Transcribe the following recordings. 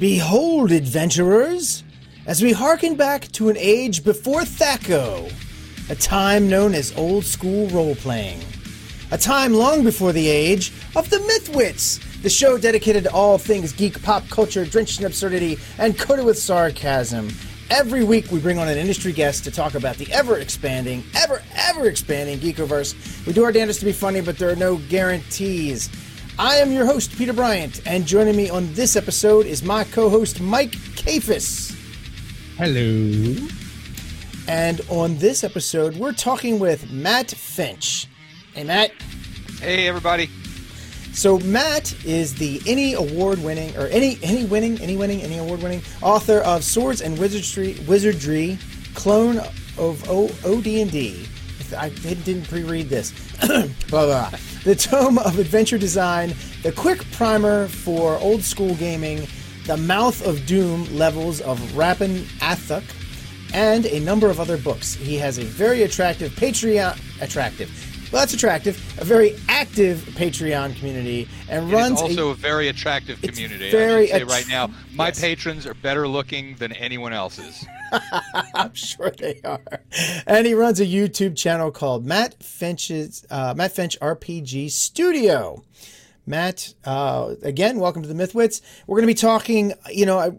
Behold, adventurers, as we hearken back to an age before THAC0, a time known as old school role playing, a time long before the age of the Mythwits, the show dedicated to all things geek pop culture, drenched in absurdity and coated with sarcasm. Every week, we bring on an industry guest to talk about the ever expanding, ever, ever expanding Geekoverse. We do our damnedest to be funny, but there are no guarantees. I am your host, Peter Bryant, and joining me on this episode is my co host, Mike Kafis. Hello. And on this episode, we're talking with Matt Finch. Hey, Matt. Hey, everybody. So Matt is the any award winning or any any winning any winning any award winning author of Swords and Wizardry Wizardry clone of o, OD&D. I didn't pre-read this. blah, blah. The tome of adventure design, the quick primer for old school gaming, the mouth of doom levels of Rappan Athuk, and a number of other books. He has a very attractive Patreon attractive well, that's attractive. A very active Patreon community, and it runs also a, a, very attractive community. Very say right now, my yes. patrons are better looking than anyone else's. I'm sure they are. And he runs a YouTube channel called Matt Finch's uh, Matt Finch RPG Studio. Matt, uh, again, welcome to the Mythwits. We're going to be talking, you know, I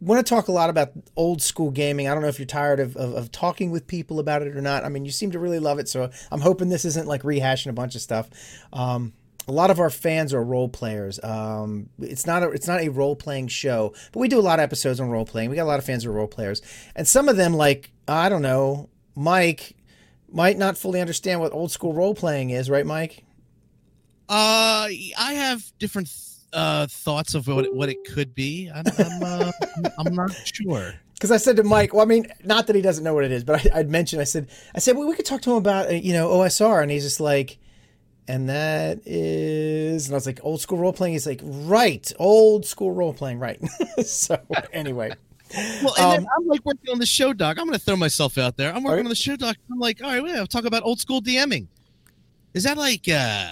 want to talk a lot about old school gaming. I don't know if you're tired of, of, of, talking with people about it or not. I mean, you seem to really love it, so I'm hoping this isn't like rehashing a bunch of stuff. Um, a lot of our fans are role players. Um, it's not a it's not a role playing show, but we do a lot of episodes on role playing. We got a lot of fans who are role players, and some of them, like I don't know, Mike, might not fully understand what old school role playing is, right, Mike? Uh, I have different uh, thoughts of what it, what it could be. I'm I'm, uh, I'm not sure. Because I said to Mike, well, I mean, not that he doesn't know what it is, but I, would mentioned, I said, I said, well, we could talk to him about, uh, you know, OSR, and he's just like, and that is, and I was like, old school role playing. He's like, right, old school role playing, right. so anyway. Well, and um, I'm like working on the show doc. I'm going to throw myself out there. I'm working right. on the show doc. I'm like, all right, well, talk about old school DMing. Is that like, uh,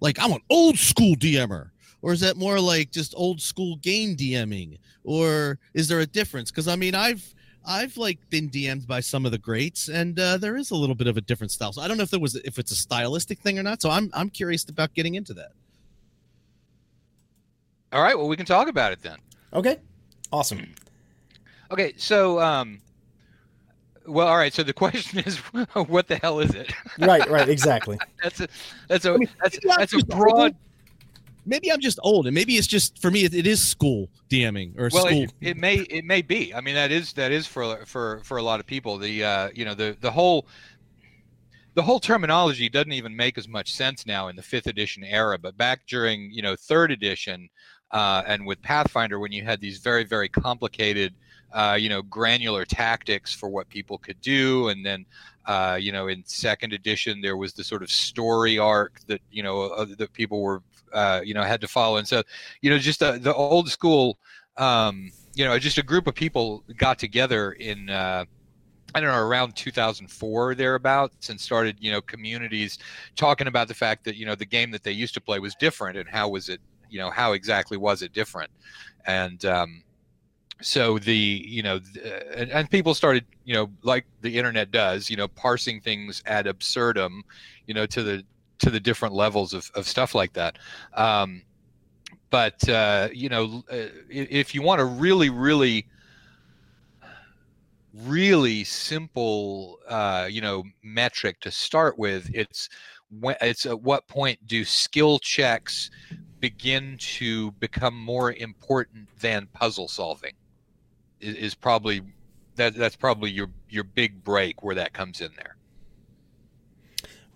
like I'm an old school DMer, or is that more like just old school game DMing, or is there a difference? Because I mean, I've I've like been DM'd by some of the greats, and uh, there is a little bit of a different style. So I don't know if there was if it's a stylistic thing or not. So I'm I'm curious about getting into that. All right, well we can talk about it then. Okay, awesome. Okay, so um, well, all right. So the question is, what the hell is it? right, right, exactly. that's a that's a I mean, that's, that's a broad maybe I'm just old, and maybe it's just for me. It, it is school DMing or well, school. It, it, may it may be. I mean, that is that is for for for a lot of people. The uh, you know the the whole the whole terminology doesn't even make as much sense now in the fifth edition era. But back during you know third edition uh, and with Pathfinder, when you had these very very complicated uh, you know granular tactics for what people could do, and then uh, you know in second edition there was the sort of story arc that you know uh, that people were uh, you know had to follow and so you know just the, the old school um, you know just a group of people got together in uh, I don't know around 2004 thereabouts and started you know communities talking about the fact that you know the game that they used to play was different and how was it you know how exactly was it different and um, so the you know and, and, people started you know like the internet does you know parsing things ad absurdum you know to the to the different levels of, of stuff like that. Um, but uh, you know, uh, if you want a really, really, really simple, uh, you know, metric to start with, it's when it's at what point do skill checks begin to become more important than puzzle solving? Is, is probably that that's probably your your big break where that comes in there.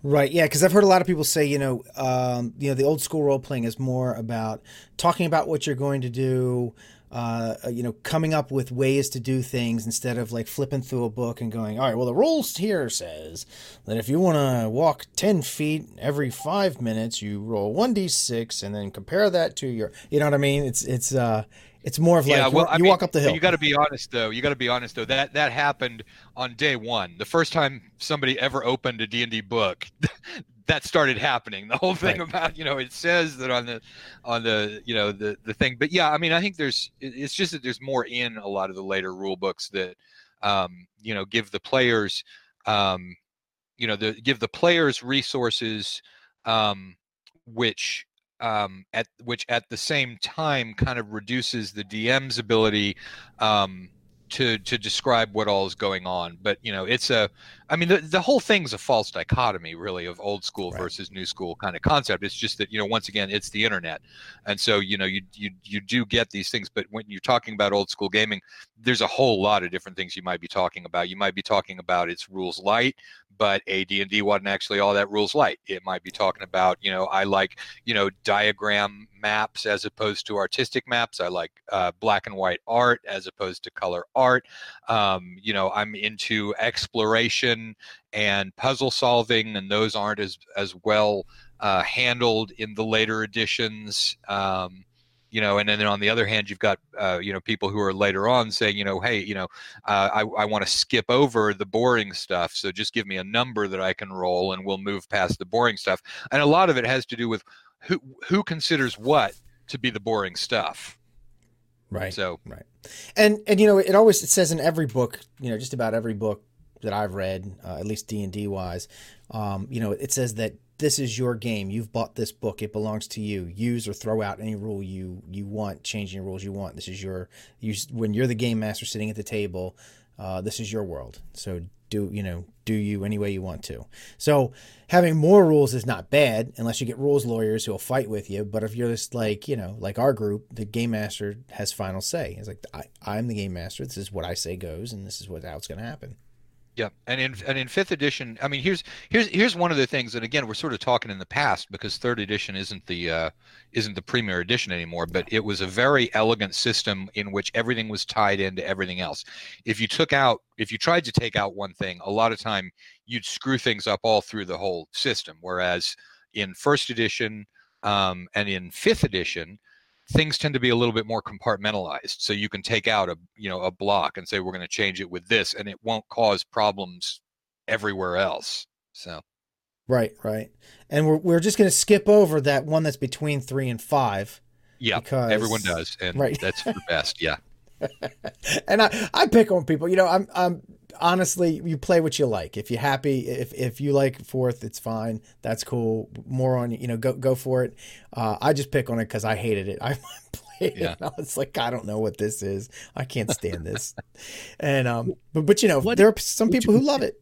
Right. Yeah. Because I've heard a lot of people say, you know, um, you know, the old school role playing is more about talking about what you're going to do. Uh, you know, coming up with ways to do things instead of like flipping through a book and going, all right, well, the rules here says that if you want to walk 10 feet every five minutes, you roll 1d6 and then compare that to your, you know what I mean? It's, it's, uh, it's more of yeah, like well, you, you mean, walk up the hill. You got to be honest, though. You got to be honest, though. That that happened on day one. The first time somebody ever opened a D and D book, that started happening. The whole thing Right. about you know it says that on the on the you know the the thing, but yeah, I mean I think there's it's just that there's more in a lot of the later rule books that um, you know give the players um, you know the give the players resources um, which um, at which at the same time kind of reduces the DM's ability um, to to describe what all is going on. But you know, it's a I mean, the, the whole thing's a false dichotomy, really, of old school Right. versus new school kind of concept. It's just that you know, once again, it's the internet, and so you know, you you you do get these things. But when you're talking about old school gaming, there's a whole lot of different things you might be talking about. You might be talking about its rules light, but AD&D wasn't actually all that rules light. It might be talking about you know, I like you know diagram maps as opposed to artistic maps. I like uh, black and white art as opposed to color art. Um, you know, I'm into exploration and puzzle solving, and those aren't as as well uh, handled in the later editions. Um, you know, and then on the other hand, you've got uh, you know people who are later on saying, you know, hey, you know, uh, I I want to skip over the boring stuff, so just give me a number that I can roll, and we'll move past the boring stuff. And a lot of it has to do with who who considers what to be the boring stuff. Right. So right. and and you know it always it says in every book you know just about every book that i've read uh, at least d&d wise um, you know it says that this is your game. You've bought this book. It belongs to you. Use or throw out any rule you you want change any rules you want. This is your you when you're the game master sitting at the table uh, this is your world. So do you know do you any way you want to. So having more rules is not bad unless you get rules lawyers who will fight with you. But if you're just like you know like our group the game master has final say. It's like I, i'm the game master. This is what i say goes and this is what how it's going to happen Yeah, and in and in fifth edition, I mean, here's here's here's one of the things, and again, we're sort of talking in the past because third edition isn't the uh, isn't the premier edition anymore, but it was a very elegant system in which everything was tied into everything else. If you took out, if you tried to take out one thing, a lot of time you'd screw things up all through the whole system. Whereas in first edition um, and in fifth edition, things tend to be a little bit more compartmentalized so you can take out a you know a block and say we're going to change it with this and it won't cause problems everywhere else so right right and we're, we're just going to skip over that one that's between three and five yeah Because- everyone does and right. that's for best yeah and I, I pick on people. You know, I'm, I'm honestly, you play what you like. If you're happy, if, if you like fourth, it's fine. That's cool. More on, you know, go, go for it. Uh, I just pick on it cause I hated it. I played Yeah. it and I was like, I don't know what this is. I can't stand this. and, um, but, but you know, What- there are some people who love it.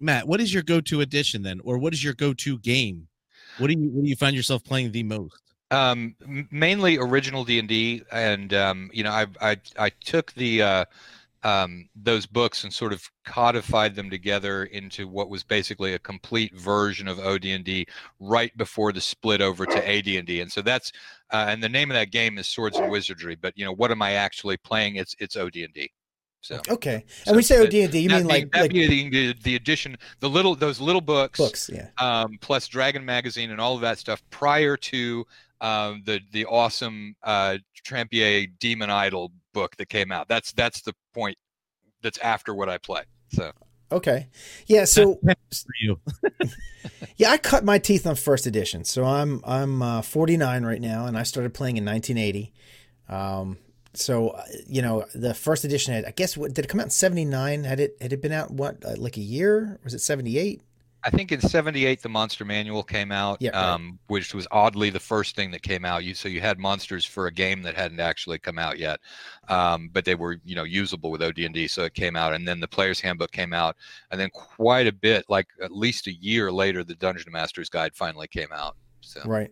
Matt, what is your go-to edition then, or what is your go-to game? What do you what do you find yourself playing the most? um mainly original d&d and um you know i i, I took the uh um, those books and sort of codified them together into what was basically a complete version of OD&D right before the split over to AD&D, and so that's uh, and the name of that game is Swords and Wizardry. But you know, what am I actually playing? It's it's OD&D. So Okay. So And we say OD&D, you mean like, that like the, the addition, the little those little books, books. Yeah. um, plus Dragon Magazine and all of that stuff prior to um, the the awesome uh, Trampier Demon Idol book that came out. That's that's the point. That's after what I play. So Okay. Yeah. So, you, Yeah, I cut my teeth on first edition. So I'm I'm uh, 49 right now, and I started playing in 1980. Um, so uh, you know, the first edition had, I guess, what did it come out in 79? Had it had it been out what uh, like a year? Was it 78? I think in '78 the Monster Manual came out, Yeah, right. um, which was oddly the first thing that came out. You so you had monsters for a game that hadn't actually come out yet, um, but they were you know usable with OD&D, so it came out, and then the Player's Handbook came out, and then quite a bit, like at least a year later, the Dungeon Master's Guide finally came out. So Right.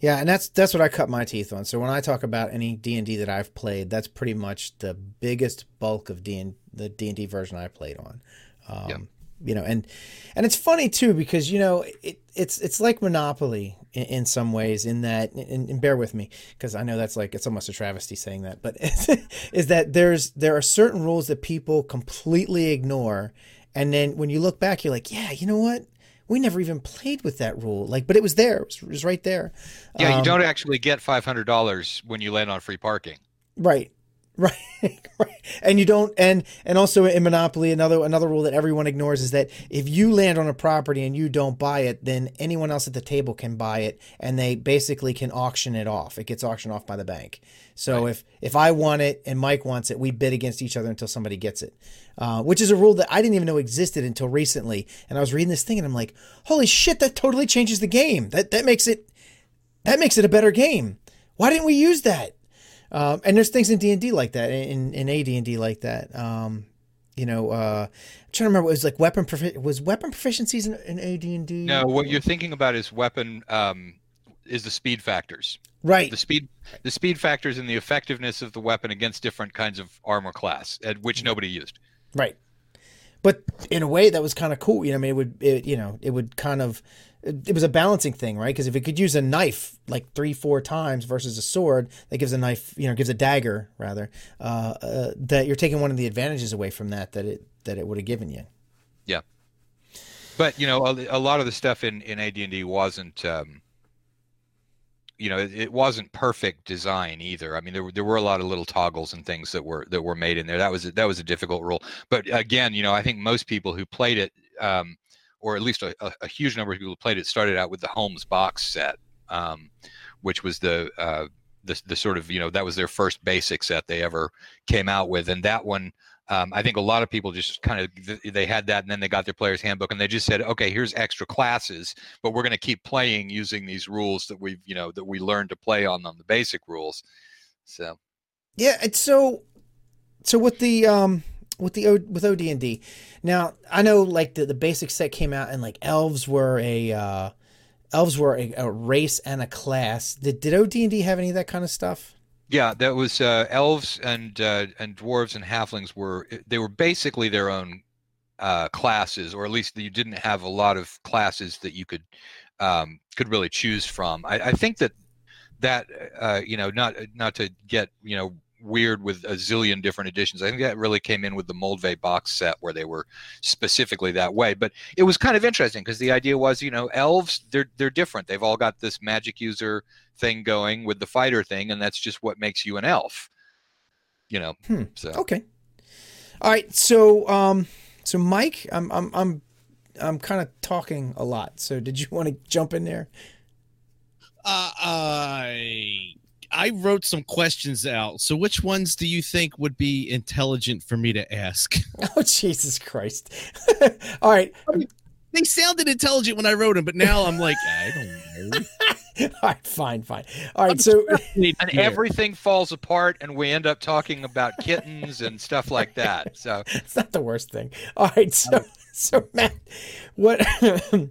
Yeah, and that's that's what I cut my teeth on. So when I talk about any D and D that I've played, that's pretty much the biggest bulk of D and the D and D version I played on. Um, Yep. You know, and and it's funny too because you know it, it's it's like Monopoly in, in some ways. In that, and, and bear with me because I know that's like it's almost a travesty saying that, but is that there's there are certain rules that people completely ignore, and then when you look back, you're like, yeah, you know what? We never even played with that rule. Like, but it was there. It was, it was right there. yeah, Um, you don't actually get five hundred dollars when you land on free parking. Right. Right, right. And you don't and and also in Monopoly another another rule that everyone ignores is that if you land on a property and you don't buy it, then anyone else at the table can buy it and they basically can auction it off. It gets auctioned off by the bank. So right. if if I want it and Mike wants it, we bid against each other until somebody gets it. Uh, which is a rule that I didn't even know existed until recently. And I was reading this thing and I'm like, "Holy shit, that totally changes the game. That that makes it that makes it a better game. Why didn't we use that?" Um, and there's things in D and D like that, in in AD and D like that. Um, you know, uh, I'm trying to remember. It was like weapon profi- was weapon proficiencies in, in AD and D. No, what you're thinking about is weapon um, is the speed factors. Right. The speed the speed factors and the effectiveness of the weapon against different kinds of armor class, at which nobody used. Right. But in a way, that was kind of cool. You know, I mean, it would, it, you know, it would kind of it was a balancing thing, right? Because if it could use a knife like three, four times versus a sword that gives a knife, you know, gives a dagger rather, uh, uh, that you're taking one of the advantages away from that that it that it would have given you. Yeah, but you know, a, a lot of the stuff in in AD and D wasn't. Um, you know, it, it, wasn't perfect design either. I mean, there were there were a lot of little toggles and things that were that were made in there. That was a, that was a difficult rule. But again, you know, I think most people who played it um, or at least a, a, a, huge number of people who played it started out with the Holmes box set, um, which was the, uh, the the sort of you know that was their first basic set they ever came out with, and that one. Um, I think a lot of people just kind of they had that and then they got their player's handbook and they just said, okay, here's extra classes, but we're going to keep playing using these rules that we've you know that we learned to play on them, the basic rules. So, yeah, it's so so with the um with the with OD&D. Now I know like the, the basic set came out and like elves were a uh, elves were a, a, race and a class. Did did OD&D have any of that kind of stuff? Yeah, that was uh, elves and uh, and dwarves and halflings were they were basically their own uh, classes, or at least you didn't have a lot of classes that you could um, could really choose from. I, I think that that uh, you know not not to get you know weird with a zillion different editions. I think that really came in with the Moldvay box set where they were specifically that way. But it was kind of interesting because the idea was, you know, elves they're they're different. They've all got this magic user thing going with the fighter thing, and that's just what makes you an elf. You know. Hmm. So okay. All right. So um, so Mike, I'm I'm I'm I'm kind of talking a lot. So did you want to jump in there? Uh, I I wrote some questions out. So which ones do you think would be intelligent for me to ask? Oh Jesus Christ! All right. I mean, they sounded intelligent when I wrote them, but now I'm like, I don't know. All right, fine, fine. All right, so and everything falls apart, and we end up talking about kittens and stuff like that. So it's not the worst thing. All right, so so Matt, what? I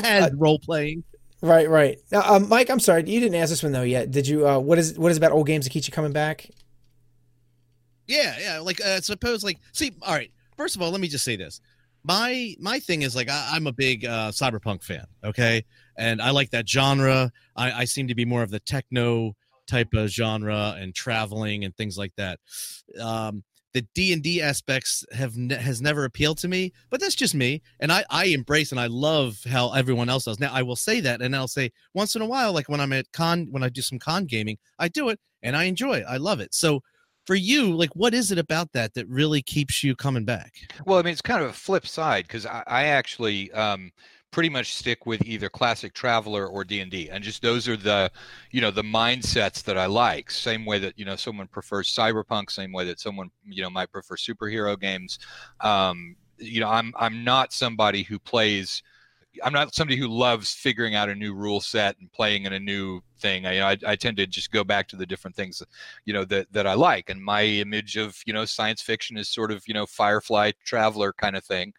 had uh, role playing. Right, right. Now, um, Mike, I'm sorry, you didn't ask this one though yet. Did you? Uh, what is what is about old games that keep you coming back? Yeah, yeah. Like, uh, suppose, like, see, all right. First of all, let me just say this. My my thing is like I, am a big uh, cyberpunk fan. Okay, and I like that genre. I, I seem to be more of the techno type of genre and traveling and things like that. Um, the d&d aspects have ne- has never appealed to me but that's just me and I, I embrace and i love how everyone else does. Now i will say that and i'll say once in a while like when i'm at con when i do some con gaming i do it and i enjoy it. I love it. So for you like what is it about that that really keeps you coming back? Well i mean it's kind of a flip side because I, I, actually um pretty much stick with either classic Traveller or d&d and just those are the you know the mindsets that i like. Same way that you know someone prefers cyberpunk same way that someone you know might prefer superhero games. Um, you know i'm i'm not somebody who plays i'm not somebody who loves figuring out a new rule set and playing in a new thing. I I, I tend to just go back to the different things you know that that i like and my image of you know science fiction is sort of you know firefly Traveller kind of thing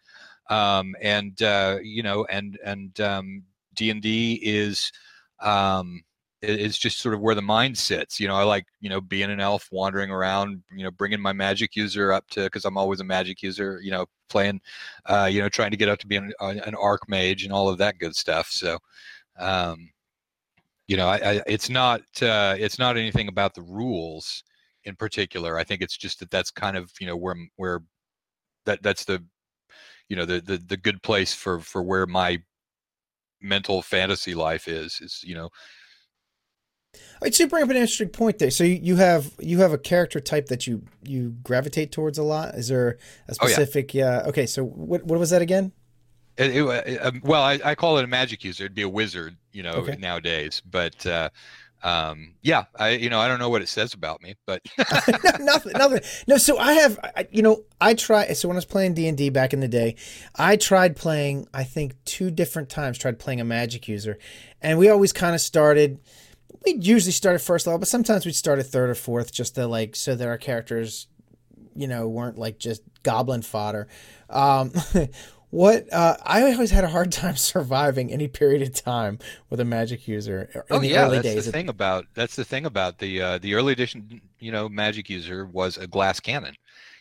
um, and uh, you know, and and um, D and D is um, is just sort of where the mind sits. You know, I like you know being an elf, wandering around, you know, bringing my magic user up to because I'm always a magic user. You know, playing, uh, you know, trying to get up to be an, an archmage and all of that good stuff. So. Um, you know, I, I, it's not uh, it's not anything about the rules in particular. I think it's just that that's kind of you know where where that that's the you know the the, the good place for for where my mental fantasy life is is you know Right, you bring up an interesting point there. So you, you have you have a character type that you you gravitate towards a lot. Is there a specific? Oh, yeah. yeah. Okay. So what what was that again? It, it, it, um, well, I, I, call it a magic user. It'd be a wizard, you know, okay. nowadays. But uh, um, yeah, I you know I don't know what it says about me, but nothing, nothing. No, so I have, I, you know, I try. So when I was playing D and D back in the day, I tried playing. I think two different times tried playing a magic user, and we always kind of started. We usually started first level, but sometimes we'd start at third or fourth, just to like so that our characters, you know, weren't like just goblin fodder. Um, what uh, I always had a hard time surviving any period of time with a magic user in oh, the yeah, early that's days. The thing about that's the thing about the uh, the early edition, you know, magic user was a glass cannon.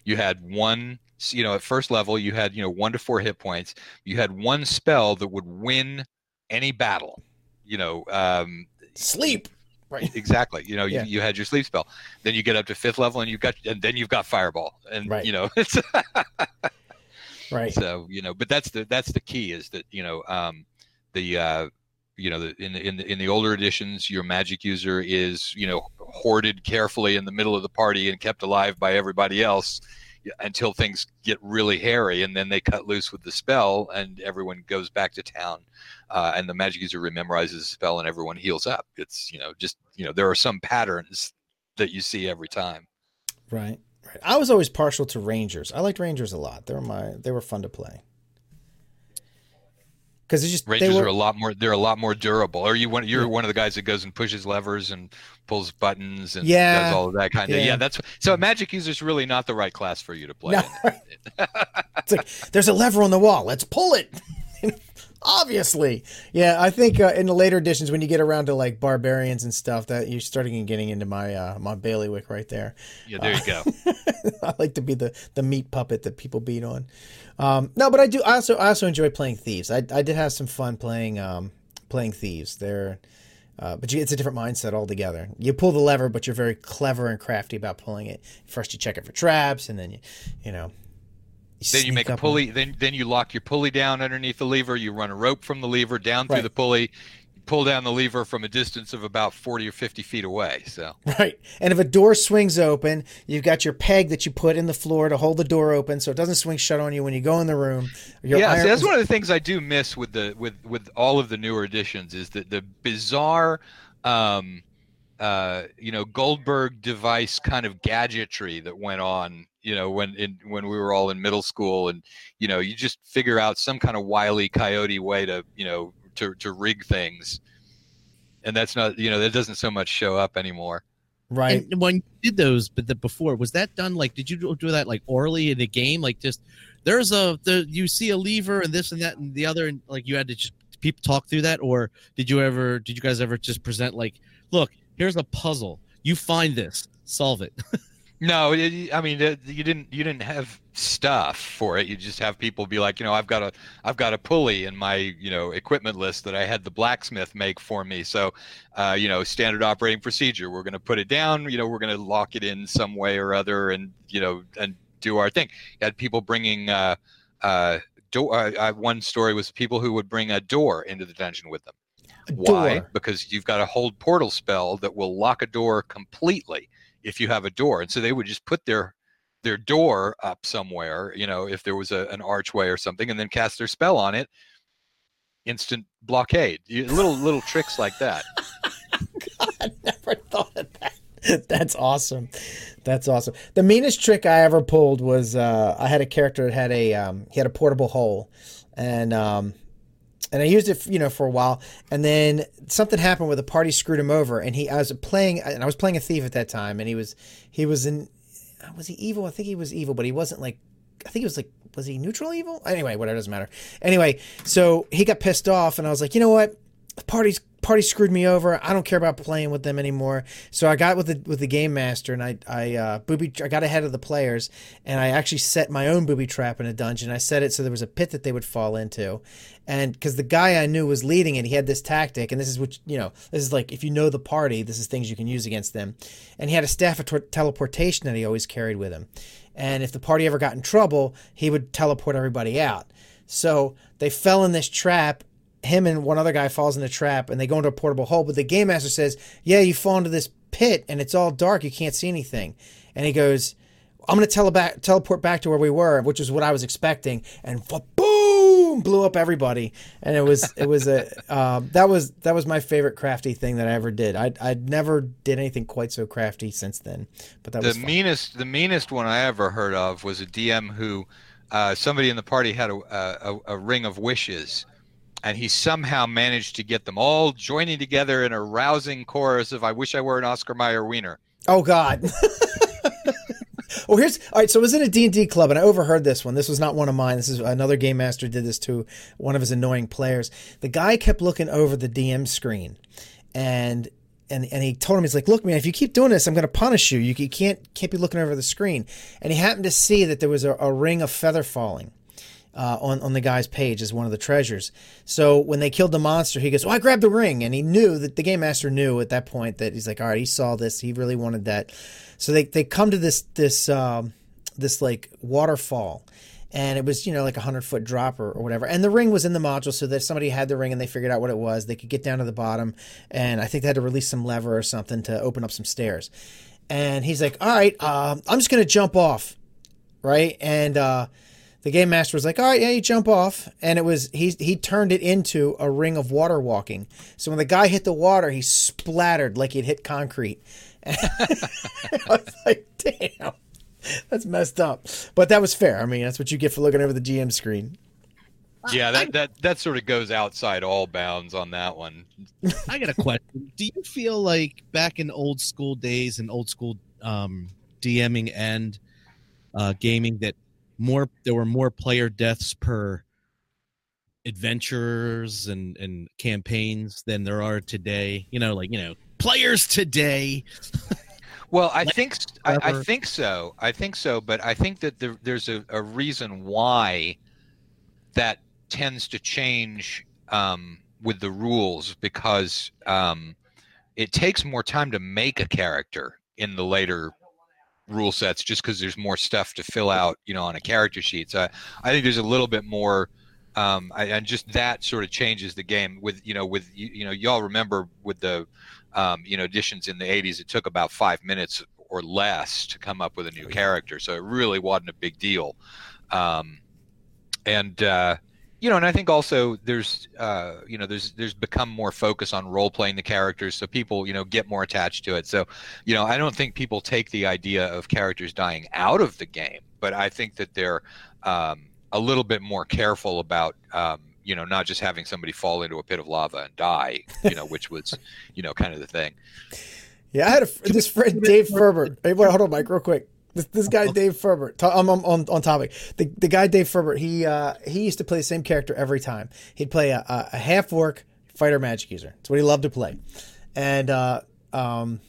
You had one, you know, at first level, you had you know one to four hit points. You had one spell that would win any battle. You know, um, sleep. Right. Exactly. You know, yeah. you, you had your sleep spell. Then you get up to fifth level, and you've got, and then you've got fireball, and right. you know, it's right. So you know but that's the that's the key is that you know um the uh you know the, in the in the in the older editions your magic user is you know hoarded carefully in the middle of the party and kept alive by everybody else until things get really hairy and then they cut loose with the spell and everyone goes back to town uh, and the magic user rememorizes the spell and everyone heals up. It's you know just you know there are some patterns that you see every time. Right Right. I was always partial to Rangers. I liked Rangers a lot. They were my they were fun to play. Because it's just Rangers were, are a lot more. They're a lot more durable. Are you one? You're yeah. one of the guys that goes and pushes levers and pulls buttons and yeah. does all of that kind of. Yeah, yeah that's so. A magic user is really not the right class for you to play. No. it's like there's a lever on the wall. Let's pull it. Obviously. Yeah, I think uh, in the later editions, when you get around to like barbarians and stuff, that you're starting and getting into my uh, my bailiwick right there. Yeah, there you go. I like to be the the meat puppet that people beat on. Um, no, but I do. I also I also enjoy playing thieves. I I did have some fun playing um, playing thieves. They're uh, but you, it's a different mindset altogether. You pull the lever, but you're very clever and crafty about pulling it. First, you check it for traps, and then you, you know, then you make a pulley. Then then you lock your pulley down underneath the lever. You run a rope from the lever down through the pulley. pull down the lever from a distance of about forty or fifty feet away. So right, and if a door swings open, you've got your peg that you put in the floor to hold the door open, so it doesn't swing shut on you when you go in the room. yeah, iron- that's one of the things I do miss with the with with all of the newer editions is that the bizarre. Um, uh, you know Goldberg device kind of gadgetry that went on you know when in when we were all in middle school and you know you just figure out some kind of wily coyote way to you know to to rig things. And that's not you know that doesn't so much show up anymore. Right. And when you did those but the before was that done like did you do that like orally in a game? Like just there's a the you see a lever and this and that and the other and like you had to just people talk through that? Or did you ever did you guys ever just present like look here's a puzzle. You find this, solve it. no, it, I mean you didn't you didn't have stuff for it. You just have people be like, you know, I've got a I've got a pulley in my you know equipment list that I had the blacksmith make for me. So, uh, you know, standard operating procedure. We're going to put it down. You know, we're going to lock it in some way or other, and you know, and do our thing. You had people bringing. Uh, uh, door. Uh, one story was people who would bring a door into the dungeon with them. Why? Because you've got a hold portal spell that will lock a door completely if you have a door. And so they would just put their their door up somewhere, you know, if there was a, an archway or something, and then cast their spell on it. Instant blockade. You, little little tricks like that. God, I never thought of that. That's awesome. That's awesome. The meanest trick I ever pulled was uh, I had a character that had a um, he had a portable hole, and um, and I used it, you know, for a while. And then something happened where the party screwed him over, and he I was playing, and I was playing a thief at that time, and he was he was in was he evil? I think he was evil, but he wasn't like I think he was like was he neutral evil? Anyway, whatever doesn't matter. Anyway, so he got pissed off, and I was like, you know what, the party's party screwed me over. I don't care about playing with them anymore. So I got with the with the game master and I I uh, booby I got ahead of the players and I actually set my own booby trap in a dungeon. I set it so there was a pit that they would fall into, and because the guy I knew was leading it, he had this tactic, and this is what you know. This is like if you know the party, this is things you can use against them. And he had a staff of t- teleportation that he always carried with him. And if the party ever got in trouble, he would teleport everybody out. So they fell in this trap him and one other guy falls in a trap and they go into a portable hole. But the game master says, "Yeah, you fall into this pit and it's all dark. You can't see anything." And he goes, "I'm going to tele- back, teleport back to where we were," which is what I was expecting. And boom, blew up everybody. And it was it was a um, that was that was my favorite crafty thing that I ever did. I I never did anything quite so crafty since then. But that the was fun. meanest the meanest one I ever heard of was a DM who uh, somebody in the party had a, a, a ring of wishes, and he somehow managed to get them all joining together in a rousing chorus of "I wish I were an Oscar Mayer wiener." Oh God. well, here's all right. So I was in a D and D club, and I overheard this one. This was not one of mine. This is another game master did this to one of his annoying players. The guy kept looking over the DM screen, and and and he told him he's like, look, man, if you keep doing this, I'm going to punish you. You, you can't can't be looking over the screen. And he happened to see that there was a, a ring of feather falling. Uh, on on the guy's page as one of the treasures. So when they killed the monster, he goes, "Oh, I grabbed the ring," and he knew that the game master knew at that point that he's like, "All right, he saw this. He really wanted that." So they they come to this this um, this like waterfall, and it was you know like a hundred foot drop or, or whatever. And the ring was in the module, so that if somebody had the ring and they figured out what it was. They could get down to the bottom, and I think they had to release some lever or something to open up some stairs. And he's like, "All right, uh, I'm just gonna jump off." Right, and uh, the game master was like, "All right, yeah, you jump off," and it was he he turned it into a ring of water walking. So when the guy hit the water, he splattered like he'd hit concrete. I was like, "Damn, that's messed up," but that was fair. I mean, that's what you get for looking over the GM screen. Yeah, that that that sort of goes outside all bounds on that one. I got a question. Do you feel like back in old school days and old school um, DMing and uh, gaming that more there were more player deaths per adventures and and campaigns than there are today? You know, like you know, players today. Well, I think I, I think so. I think so, but I think that there, there's a, a reason why that tends to change um, with the rules because um, it takes more time to make a character in the later rule sets just because there's more stuff to fill out, you know, on a character sheet. So I, I think there's a little bit more. Um, I, and just that sort of changes the game with you know with you, you know y'all remember with the um, you know editions in the 80s it took about five minutes or less to come up with a new character so it really wasn't a big deal um, and uh, you know and i think also there's uh, you know there's there's become more focus on role playing the characters so people you know get more attached to it so you know i don't think people take the idea of characters dying out of the game but i think that they're um, a little bit more careful about um, you know not just having somebody fall into a pit of lava and die you know which was you know kind of the thing Yeah, I had a, this friend Dave Ferber. Hey, hold on, Mike, real quick. This, this guy Dave Ferbert. I'm, I'm on, on topic. The the guy Dave Ferbert. He uh, he used to play the same character every time. He'd play a, a, a half-orc fighter magic user. That's what he loved to play. And uh, um,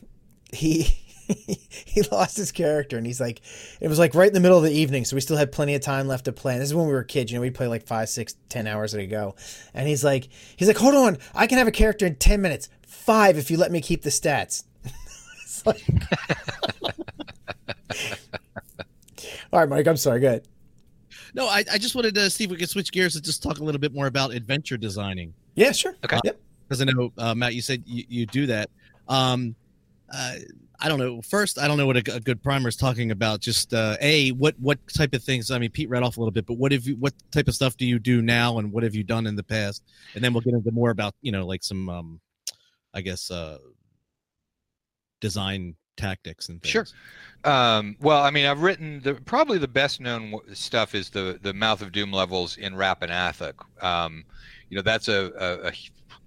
he he lost his character, and he's like, it was like right in the middle of the evening, so we still had plenty of time left to play. And this is when we were kids. You know, we'd play like five, six, ten hours at a go. And he's like, he's like, hold on, I can have a character in ten minutes. Five if you let me keep the stats. It's like- All right, Mike. I'm sorry. Go ahead. No, I, I just wanted to see if we could switch gears and just talk a little bit more about adventure designing. Yeah, sure. Okay. Yep. because I know uh, Matt, you said you, you do that. Um, uh, I don't know. First, I don't know what a, a good primer is talking about. Just uh, a what what type of things? I mean, Pete read off a little bit, but what have you? What type of stuff do you do now, and what have you done in the past? And then we'll get into more about you know like some, um, I guess, uh, design tactics and things. Sure. Um, well, I mean, I've written the probably the best known stuff is the the Mouth of Doom levels in Rappan Athuk. Um, you know, that's a, a, a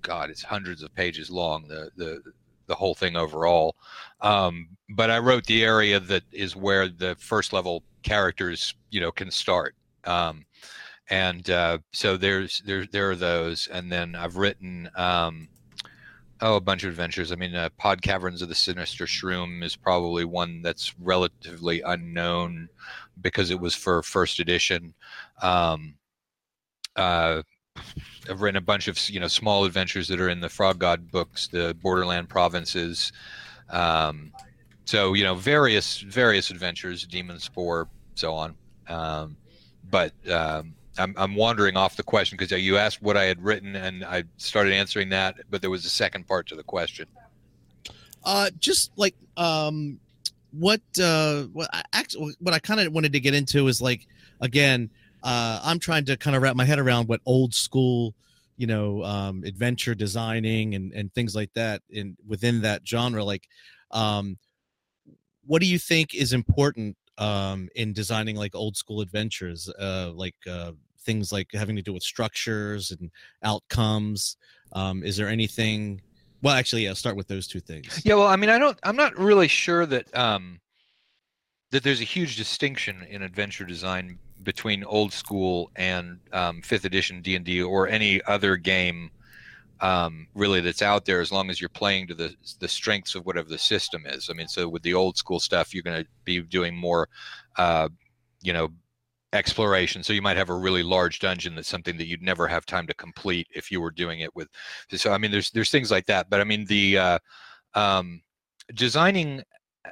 God, it's hundreds of pages long. The the the whole thing overall. Um, but I wrote the area that is where the first level characters, you know, can start. Um, and uh, so there's there there are those, and then I've written. Um, Oh, a bunch of adventures. I mean, uh, Pod Caverns of the Sinister Shroom is probably one that's relatively unknown because it was for first edition. Um, uh, I've written a bunch of you know small adventures that are in the Frog God books, the Borderland provinces. Um, so you know various various adventures, Demon Spore, so on. Um, but um, I'm, I'm wandering off the question because you asked what I had written and I started answering that, but there was a second part to the question. Uh, just like um, what uh, what I actually what I kind of wanted to get into is like again, uh, I'm trying to kind of wrap my head around what old school, you know, um, adventure designing and and things like that in within that genre. Like, um, what do you think is important um, in designing like old school adventures, uh, like uh, things like having to do with structures and outcomes? Um, is there anything? Well, actually, yeah. Start with those two things. Yeah. Well, I mean, I don't. I'm not really sure that um, that there's a huge distinction in adventure design between old school and um, fifth edition D and D or any other game um, really that's out there as long as you're playing to the the strengths of whatever the system is. I mean, so with the old school stuff, you're going to be doing more, uh, you know, exploration. So you might have a really large dungeon that's something that you'd never have time to complete if you were doing it with. So I mean, there's there's things like that. But I mean, the uh, um, designing uh,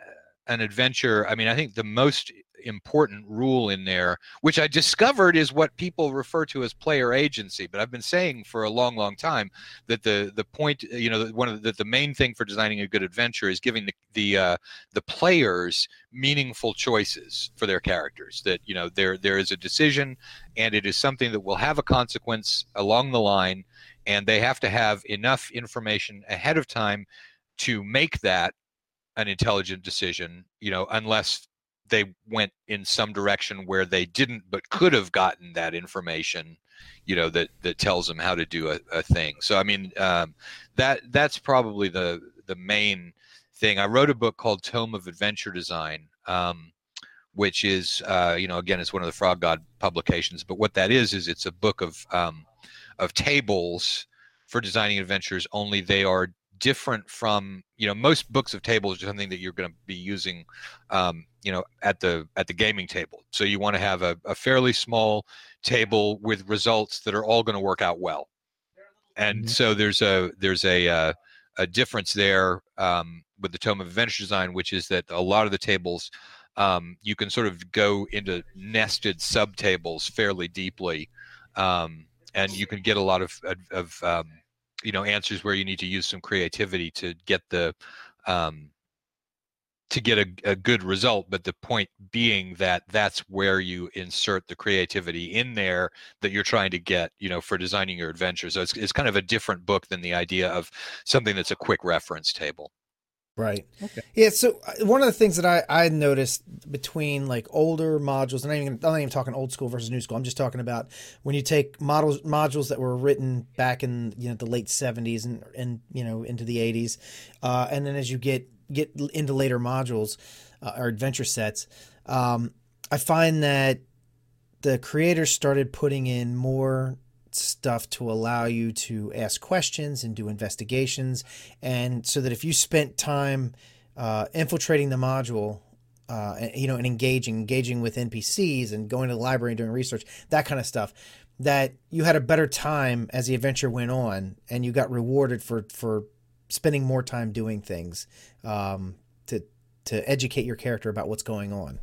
an adventure. I mean, I think the most important rule in there, which I discovered is what people refer to as player agency. But I've been saying for a long, long time that the the point, you know, one of the, the main thing for designing a good adventure is giving the the uh, the players meaningful choices for their characters. That you know there there is a decision, and it is something that will have a consequence along the line, and they have to have enough information ahead of time to make that an intelligent decision you know unless they went in some direction where they didn't but could have gotten that information you know that that tells them how to do a, a thing. So i mean um, that that's probably the the main thing. I wrote a book called tome of adventure design um, which is uh, you know again it's one of the frog god publications but what that is is it's a book of um, of tables for designing adventures only they are different from you know most books of tables are something that you're going to be using um, you know at the at the gaming table so you want to have a, a fairly small table with results that are all going to work out well and mm-hmm. so there's a there's a uh, a difference there um, with the tome of adventure design which is that a lot of the tables um, you can sort of go into nested subtables fairly deeply um, and you can get a lot of, of, of um, you know answers where you need to use some creativity to get the um, to get a, a good result but the point being that that's where you insert the creativity in there that you're trying to get you know for designing your adventure so it's, it's kind of a different book than the idea of something that's a quick reference table Right. Okay. Yeah. So uh, one of the things that I, I noticed between like older modules, and I'm, even, I'm not even talking old school versus new school. I'm just talking about when you take models modules that were written back in you know the late 70s and and you know into the 80s, uh, and then as you get get into later modules uh, or adventure sets, um, I find that the creators started putting in more stuff to allow you to ask questions and do investigations. And so that if you spent time uh, infiltrating the module, uh, you know, and engaging, engaging with NPCs and going to the library and doing research, that kind of stuff, that you had a better time as the adventure went on and you got rewarded for, for spending more time doing things um, to, to educate your character about what's going on.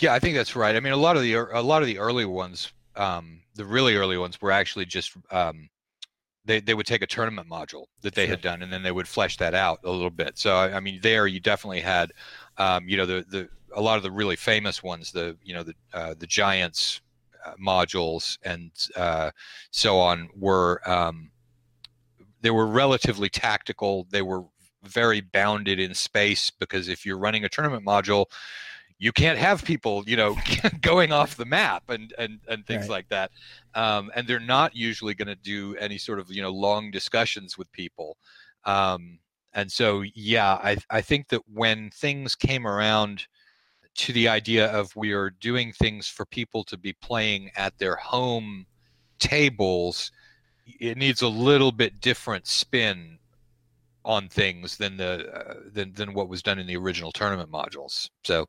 Yeah, I think that's right. I mean, a lot of the a lot of the early ones um, the really early ones were actually just um, they they would take a tournament module that they sure. had done and then they would flesh that out a little bit. So I, I mean, there you definitely had, um, you know, the the a lot of the really famous ones, the you know the uh, the giants uh, modules and uh, so on were um, they were relatively tactical. They were very bounded in space because if you're running a tournament module you can't have people, you know, going off the map and and and things right. like that. Um, and they're not usually going to do any sort of you know long discussions with people. Um, and so, yeah, I I think that when things came around to the idea of we are doing things for people to be playing at their home tables, it needs a little bit different spin on things than the uh, than than what was done in the original tournament modules. So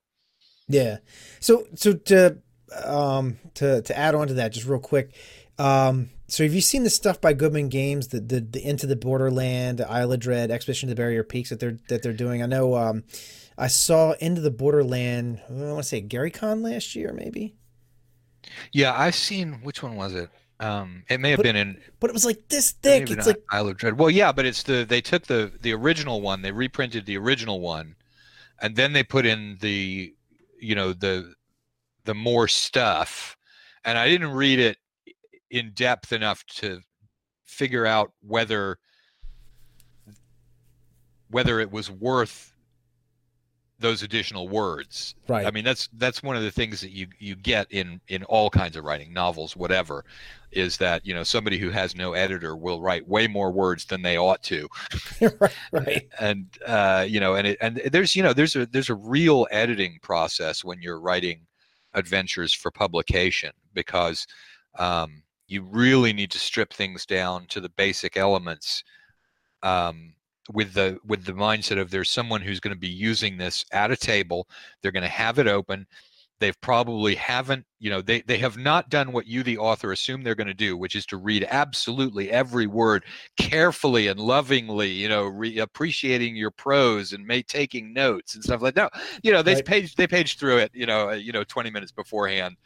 yeah. So so to um to to add on to that just real quick. Um so have you seen the stuff by Goodman Games, the the, the Into the Borderland, the Isle of Dread, Expedition to the Barrier Peaks that they're that they're doing? I know um I saw Into the Borderland, I want to say Gary Con last year maybe. Yeah, I've seen which one was it? Um, it may have But- been in But it was like this thick. It's like Isle of Dread. Well, yeah, but it's the they took the the original one, they reprinted the original one, and then they put in the you know the the more stuff, and I didn't read it in depth enough to figure out whether whether it was worth those additional words. right. I mean, that's that's one of the things that you you get in in all kinds of writing, novels, whatever, is that you know somebody who has no editor will write way more words than they ought to, right. Right. and uh, you know, and it, and there's you know there's a there's a real editing process when you're writing adventures for publication because um, you really need to strip things down to the basic elements. Um, with the with the mindset of there's someone who's going to be using this at a table they're going to have it open they've probably haven't you know they they have not done what you the author assume they're going to do which is to read absolutely every word carefully and lovingly you know re- appreciating your prose and may taking notes and stuff like that no you know they Right. page they page through it you know uh, you know 20 minutes beforehand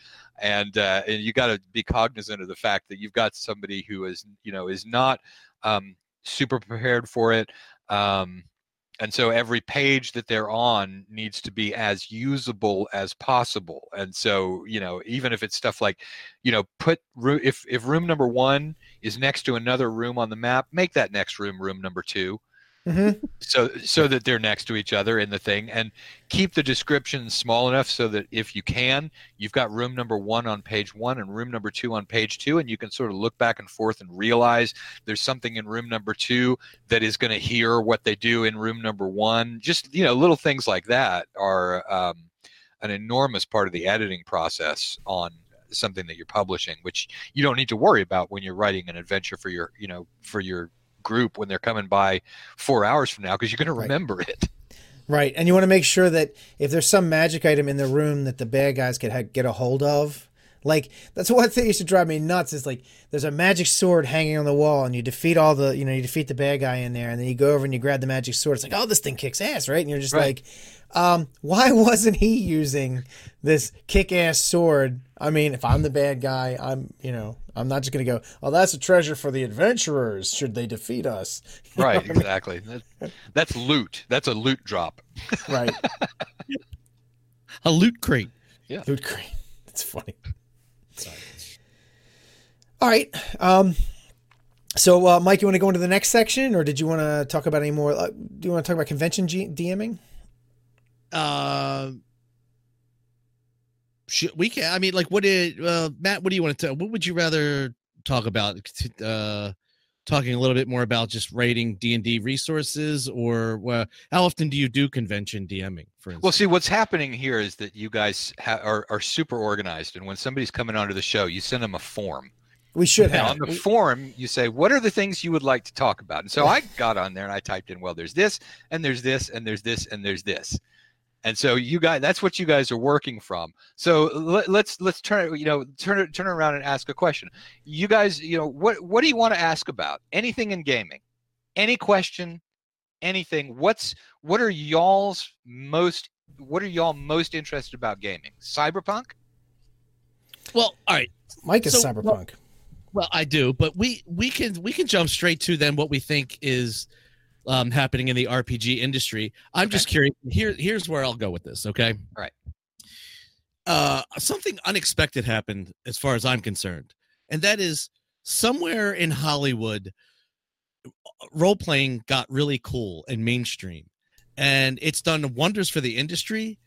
and uh, and you got to be cognizant of the fact that you've got somebody who is you know is not um, super prepared for it um, and so every page that they're on needs to be as usable as possible. And so you know even if it's stuff like you know put if if room number 1 is next to another room on the map make that next room room number 2 Mm-hmm. So so that they're next to each other in the thing, and keep the description small enough so that if you can, you've got room number one on page one and room number two on page two, and you can sort of look back and forth and realize there's something in room number two that is going to hear what they do in room number one. Just you know, little things like that are um, an enormous part of the editing process on something that you're publishing, which you don't need to worry about when you're writing an adventure for your you know for your group when they're coming by four hours from now because you're going to Right. remember it Right. And you want to make sure that if there's some magic item in the room that the bad guys could ha- get a hold of. Like that's one thing that used to drive me nuts is like there's a magic sword hanging on the wall and you defeat all the you know you defeat the bad guy in there and then you go over and you grab the magic sword it's like oh this thing kicks ass right and you're just Right. like um why wasn't he using this kick ass sword I mean if I'm the bad guy I'm you know I'm not just gonna go oh that's a treasure for the adventurers should they defeat us You right what I mean? exactly that's loot that's a loot drop right A loot crate. Yeah. Loot crate. It's funny. All right. Um, so, uh, Mike, you want to go into the next section, or did you want to talk about any more? Uh, do you want to talk about convention G- DMing? Uh, should, we can. I mean, like, what did uh, Matt? What do you want to? What would you rather talk about? Uh, talking a little bit more about just rating D and D resources, or uh, how often do you do convention DMing? For instance, well see what's happening here is that you guys ha- are, are super organized and when somebody's coming onto the show you send them a form We should and have. on the form you say what are the things you would like to talk about and so i got on there and i typed in well there's this and there's this and there's this and there's this and so you guys that's what you guys are working from. So let, let's let's turn it you know turn it turn around and ask a question. You guys you know what what do you want to ask about? Anything in gaming? Any question? Anything? What's what are y'all's most what are y'all most interested about gaming? Cyberpunk? Well, all right. Mike is So, cyberpunk. Well, I do, but we we can we can jump straight to then what we think is um, happening in the RPG industry. I'm just curious. Here, here's where I'll go with this. Okay. All right. Uh, something unexpected happened, as far as I'm concerned, and that is somewhere in Hollywood, role playing got really cool and mainstream, and it's done wonders for the industry,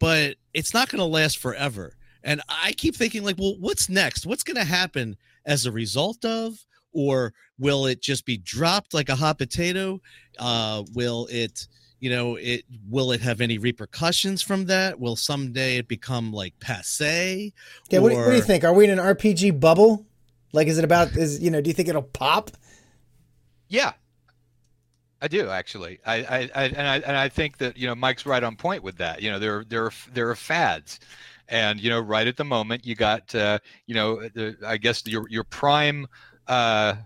but it's not going to last forever. And I keep thinking, like, well, what's next? What's going to happen as a result of, or will it just be dropped like a hot potato? Uh, will it, you know, it will it have any repercussions from that? Will someday it become like passe? Yeah. What, do- what do you think? Are we in an RPG bubble? Like, is it about? Is you know? Do you think it'll pop? Yeah, I do actually. I, I, I and I and I think that you know Mike's right on point with that. You know, there there are there are fads, and you know, right at the moment you got uh, you know the I guess your your prime uh,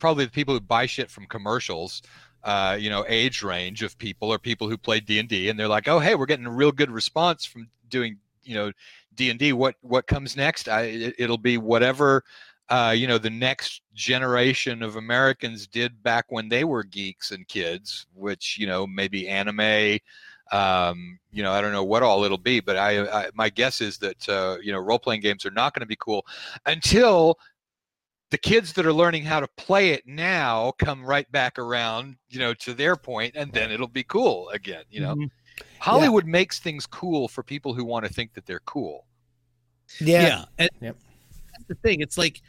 probably the people who buy shit from commercials. Uh, you know, age range of people are people who play D and D, and they're like, oh hey, we're getting a real good response from doing you know D and D. What what comes next? I, it, it'll be whatever uh, you know the next generation of Americans did back when they were geeks and kids, which you know maybe anime. Um, you know, I don't know what all it'll be, but I, I my guess is that uh, you know role playing games are not going to be cool until the kids that are learning how to play it now come right back around, you know, to their point, and then it'll be cool again. You know, mm-hmm. Hollywood yeah. makes things cool for people who want to think that they're cool. Yeah, yeah. And yep. that's the thing. It's like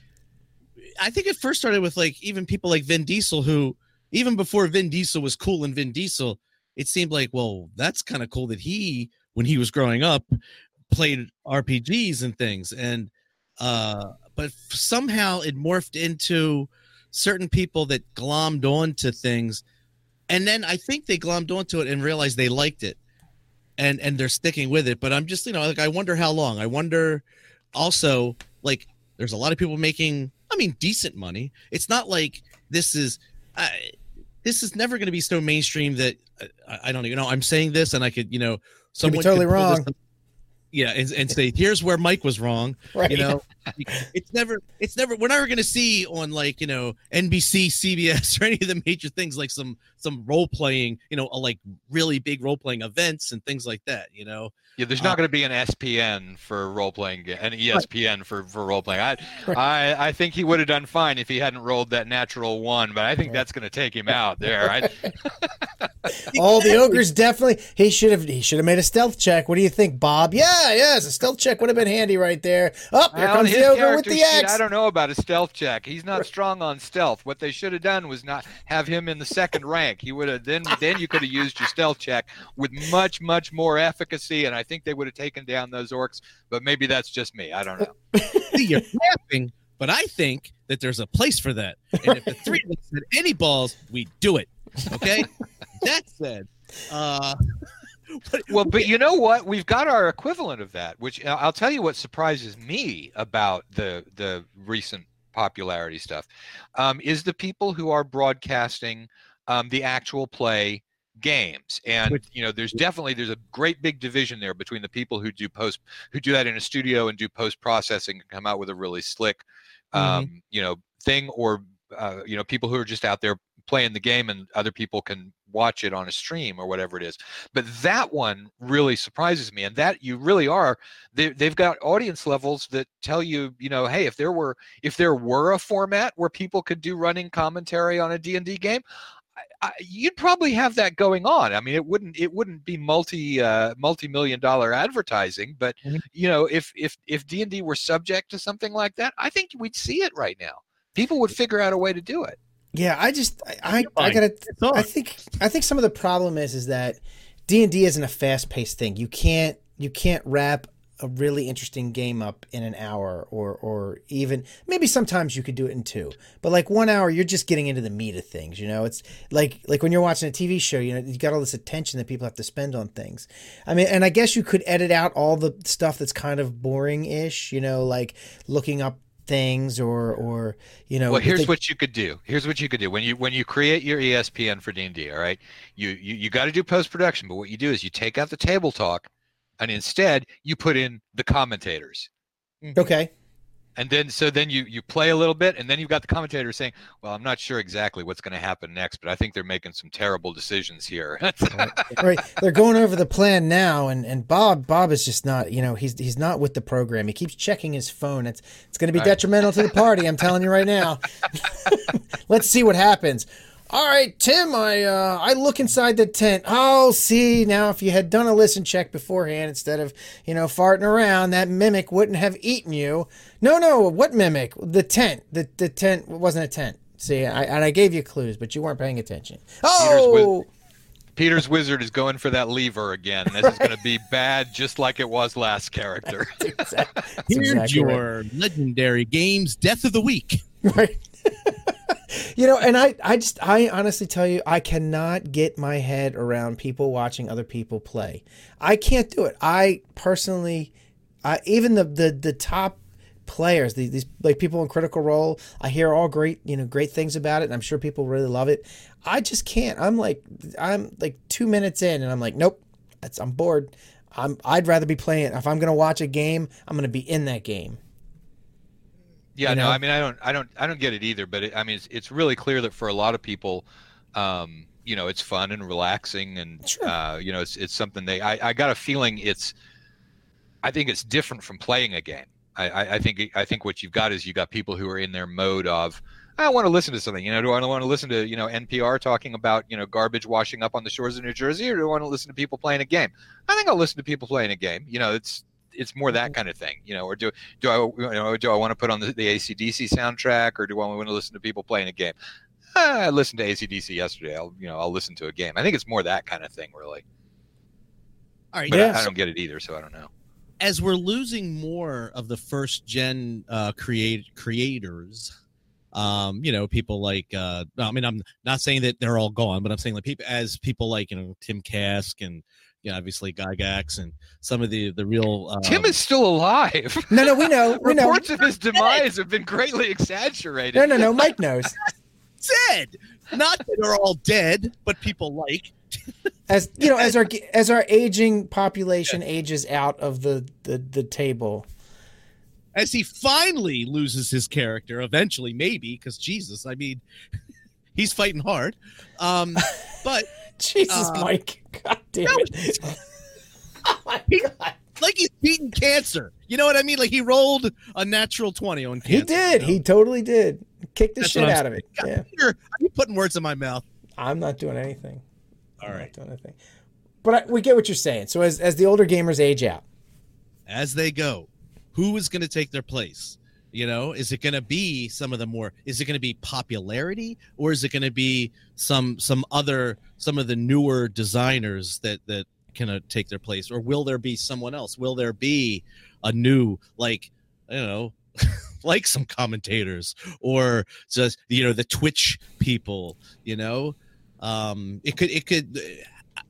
I think it first started with like even people like Vin Diesel, who even before Vin Diesel was cool and Vin Diesel, it seemed like, well, that's kind of cool that he, when he was growing up, played RPGs and things. And uh, but somehow it morphed into certain people that glommed onto things. And then I think they glommed onto it and realized they liked it. And and they're sticking with it. But I'm just, you know, like I wonder how long. I wonder also, like, there's a lot of people making I mean, decent money. It's not like this is. I, this is never going to be so mainstream that I, I, don't even know. I'm saying this, and I could, you know, someone totally wrong. Yeah, and, and say here's where Mike was wrong. Right. You know, it's never, it's never. We're never going to see on like you know NBC, CBS, or any of the major things like some some role playing, you know, like really big role playing events and things like that. You know, yeah, there's not uh, going to be an SPN for role playing, an ESPN right. for for role playing. I, right. I I think he would have done fine if he hadn't rolled that natural one, but I think right. that's going to take him out there. All the ogres definitely. He should have. He should have made a stealth check. What do you think, Bob? Yeah, yes, a stealth check would have been handy right there. Up oh, here well, comes the ogre with the axe. I don't know about a stealth check. He's not strong on stealth. What they should have done was not have him in the second rank. He would have then then you could have used your stealth check with much much more efficacy, and I think they would have taken down those orcs. But maybe that's just me. I don't know. You're laughing, but I think that there's a place for that. And if the three of us had any balls, we do it. Okay. that said, uh, well, but you know what? We've got our equivalent of that, which I'll tell you what surprises me about the the recent popularity stuff um, is the people who are broadcasting um, the actual play games and you know there's definitely there's a great big division there between the people who do post who do that in a studio and do post processing and come out with a really slick um, mm-hmm. you know thing or uh, you know people who are just out there playing the game and other people can watch it on a stream or whatever it is but that one really surprises me and that you really are they, they've got audience levels that tell you you know hey if there were if there were a format where people could do running commentary on a d&d game I, you'd probably have that going on. I mean, it wouldn't it wouldn't be multi uh, multi million dollar advertising, but mm-hmm. you know, if if if D and D were subject to something like that, I think we'd see it right now. People would figure out a way to do it. Yeah, I just I I, I gotta I think I think some of the problem is is that D and D isn't a fast paced thing. You can't you can't wrap a really interesting game up in an hour or or even maybe sometimes you could do it in two but like one hour you're just getting into the meat of things you know? It's like like when you're watching a tv show you know you got all this attention that people have to spend on things. I mean and i guess you could edit out all the stuff that's kind of boring-ish you know like looking up things or or you know well here's they... what you could do here's what you could do when you when you create your espn for d&d all right you you, you got to do post-production but what you do is you take out the table talk and instead you put in the commentators. Okay. And then so then you you play a little bit, and then you've got the commentator saying, "Well, I'm not sure exactly what's going to happen next, but I think they're making some terrible decisions here." right. right. They're going over the plan now, and and Bob Bob is just not you know he's he's not with the program. He keeps checking his phone. It's it's going to be detrimental to the party. I'm telling you right now. Let's see what happens. All right, Tim, I uh, I look inside the tent. Oh, see, now if you had done a listen check beforehand instead of, you know, farting around, that mimic wouldn't have eaten you. No, no, what mimic? The tent. The the tent wasn't a tent. See, I, and I gave you clues, but you weren't paying attention. Oh! Peter's, Peter's wizard is going for that lever again. This is going to be bad, just like it was last character. exactly, Here's exactly your right. legendary games death of the week. Right. You know, and I, I just, I honestly tell you, I cannot get my head around people watching other people play. I can't do it. I personally, I, even the, the, the top players, these, these like people in Critical Role, I hear all great, you know, great things about it, and I'm sure people really love it. I just can't. I'm like, I'm like two minutes in, and I'm like, nope, that's, I'm bored. I'm I'd rather be playing. If I'm going to watch a game, I'm going to be in that game. Yeah, You no. I mean, I don't, I don't, I don't get it either. But it, I mean, it's, it's really clear that for a lot of people, um, you know, it's fun and relaxing, and Sure. uh, you know, it's it's something they. I, I got a feeling it's. I think it's different from playing a game. I, I, I think I think what you've got is you got people who are in their mode of. I want to listen to something. You know, do I want to listen to you know NPR talking about you know garbage washing up on the shores of New Jersey, or do I want to listen to people playing a game? I think I'll listen to people playing a game. You know, it's it's more that kind of thing. You know, or do do I you know do I want to put on the, the ACDC soundtrack or do I want to listen to people playing a game? Uh, I listened to ACDC yesterday. I'll you know I'll listen to a game. I think it's more that kind of thing, really. All right. But Yeah. I, I don't get it either, so I don't know. as we're losing more of the first gen uh create creators um you know people like uh i mean i'm not saying that they're all gone but i'm saying like people as people like you know tim kask and you know, obviously gygax and some of the the real um, Tim is still alive. No, no, we know, we know. Reports of his demise have been greatly exaggerated. No, no, no. Mike knows. dead not that they're all dead but people like As you know, as our as our aging population ages out of the the, the table. as he finally loses his character eventually maybe because jesus i mean he's fighting hard um but Jesus, Uh, Mike. God damn it. oh my God. like he's beating cancer. You know what I mean? Like he rolled a natural 20 on cancer. He did. you know? He totally did. Kicked the That's shit out of it. Yeah. You're, are you putting words in my mouth? I'm not doing anything. All I'm right. not doing anything. But I, we get what you're saying. So as as the older gamers age out, As they go, who is going to take their place? You know, is it going to be some of the more? Is it going to be popularity, or is it going to be some some other some of the newer designers that that can uh, take their place, or will there be someone else? Will there be a new like you know, like some commentators, or just you know the Twitch people? You know, um, it could it could.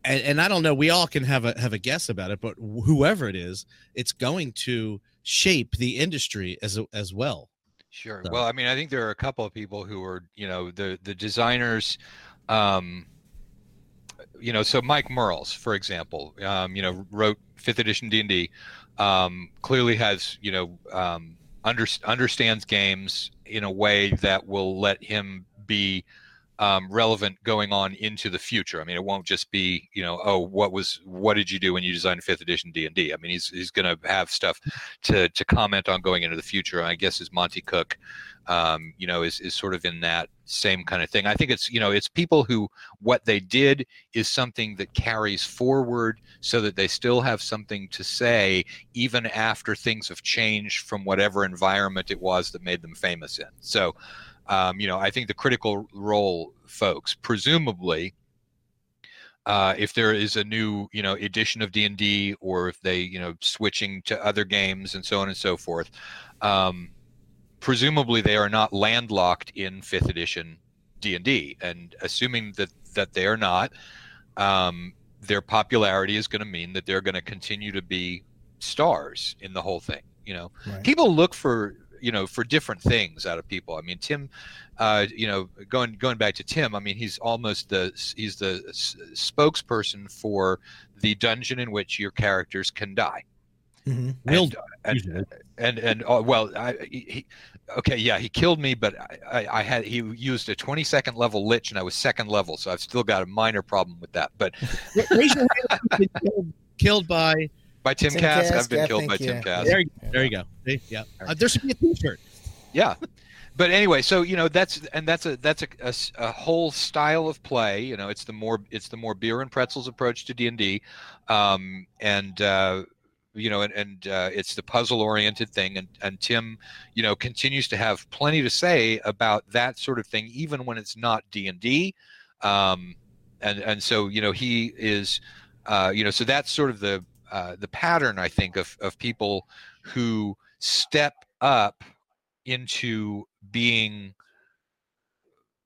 And, and I don't know. We all can have a have a guess about it, but whoever it is, it's going to shape the industry as as well. Sure. So- Well, I mean, I think there are a couple of people who are, you know, the the designers, um, you know, so Mike Mearls, for example, um, you know, wrote fifth edition D and D, um, clearly has, you know, um, under, understands games in a way that will let him be um, relevant going on into the future. I mean, it won't just be, you know, oh, what was, what did you do when you designed fifth edition D and D? I mean, he's he's going to have stuff to to comment on going into the future. I guess is Monte Cook, um, you know, is is sort of in that same kind of thing. I think it's you know it's people who what they did is something that carries forward so that they still have something to say even after things have changed from whatever environment it was that made them famous in. So. Um, you know, I think the critical role folks, presumably, uh, if there is a new, you know, edition of D and D, or if they, you know, switching to other games and so on and so forth, um, presumably they are not landlocked in fifth edition D and D. And assuming that that they are not, um, their popularity is going to mean that they're going to continue to be stars in the whole thing. You know, Right. people look for you know for different things out of people. I mean, Tim, uh, you know, going going back to Tim, I mean, he's almost the he's the s- spokesperson for the dungeon in which your characters can die. hmm Will And, and, and and uh, well, I, he, he- okay, yeah, he killed me, but I, I, I had he used a 20 second level lich, and I was second level, so I've still got a minor problem with that. But Raise your hand if you've been killed, killed by. By Tim, Tim Kask, Kask, I've been I killed think, by Tim yeah. Kask. There, you- there you go. Yeah, uh, there should be a T-shirt. yeah but anyway so you know that's and that's a that's a a whole style of play you know it's the more it's the more beer and pretzels approach to d&d um, and uh, you know and, and uh, it's the puzzle oriented thing and, and tim you know continues to have plenty to say about that sort of thing even when it's not d&d um, and and so you know he is uh, you know so that's sort of the uh, the pattern i think of of people who step up into being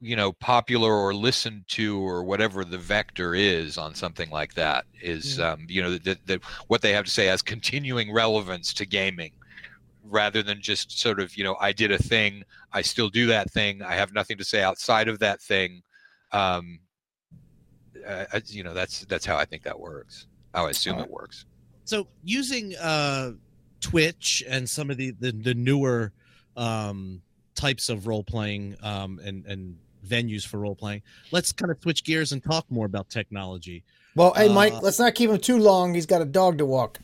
you know popular or listened to or whatever the vector is on something like that is um, you know that, that what they have to say has continuing relevance to gaming rather than just sort of you know i did a thing i still do that thing i have nothing to say outside of that thing um, uh, you know that's that's how i think that works i assume Uh, it works so using uh, Twitch and some of the the, the newer um, types of role playing um, and and venues for role playing. Let's kind of switch gears and talk more about technology. Well, hey, Mike, Uh, let's not keep him too long. He's got a dog to walk.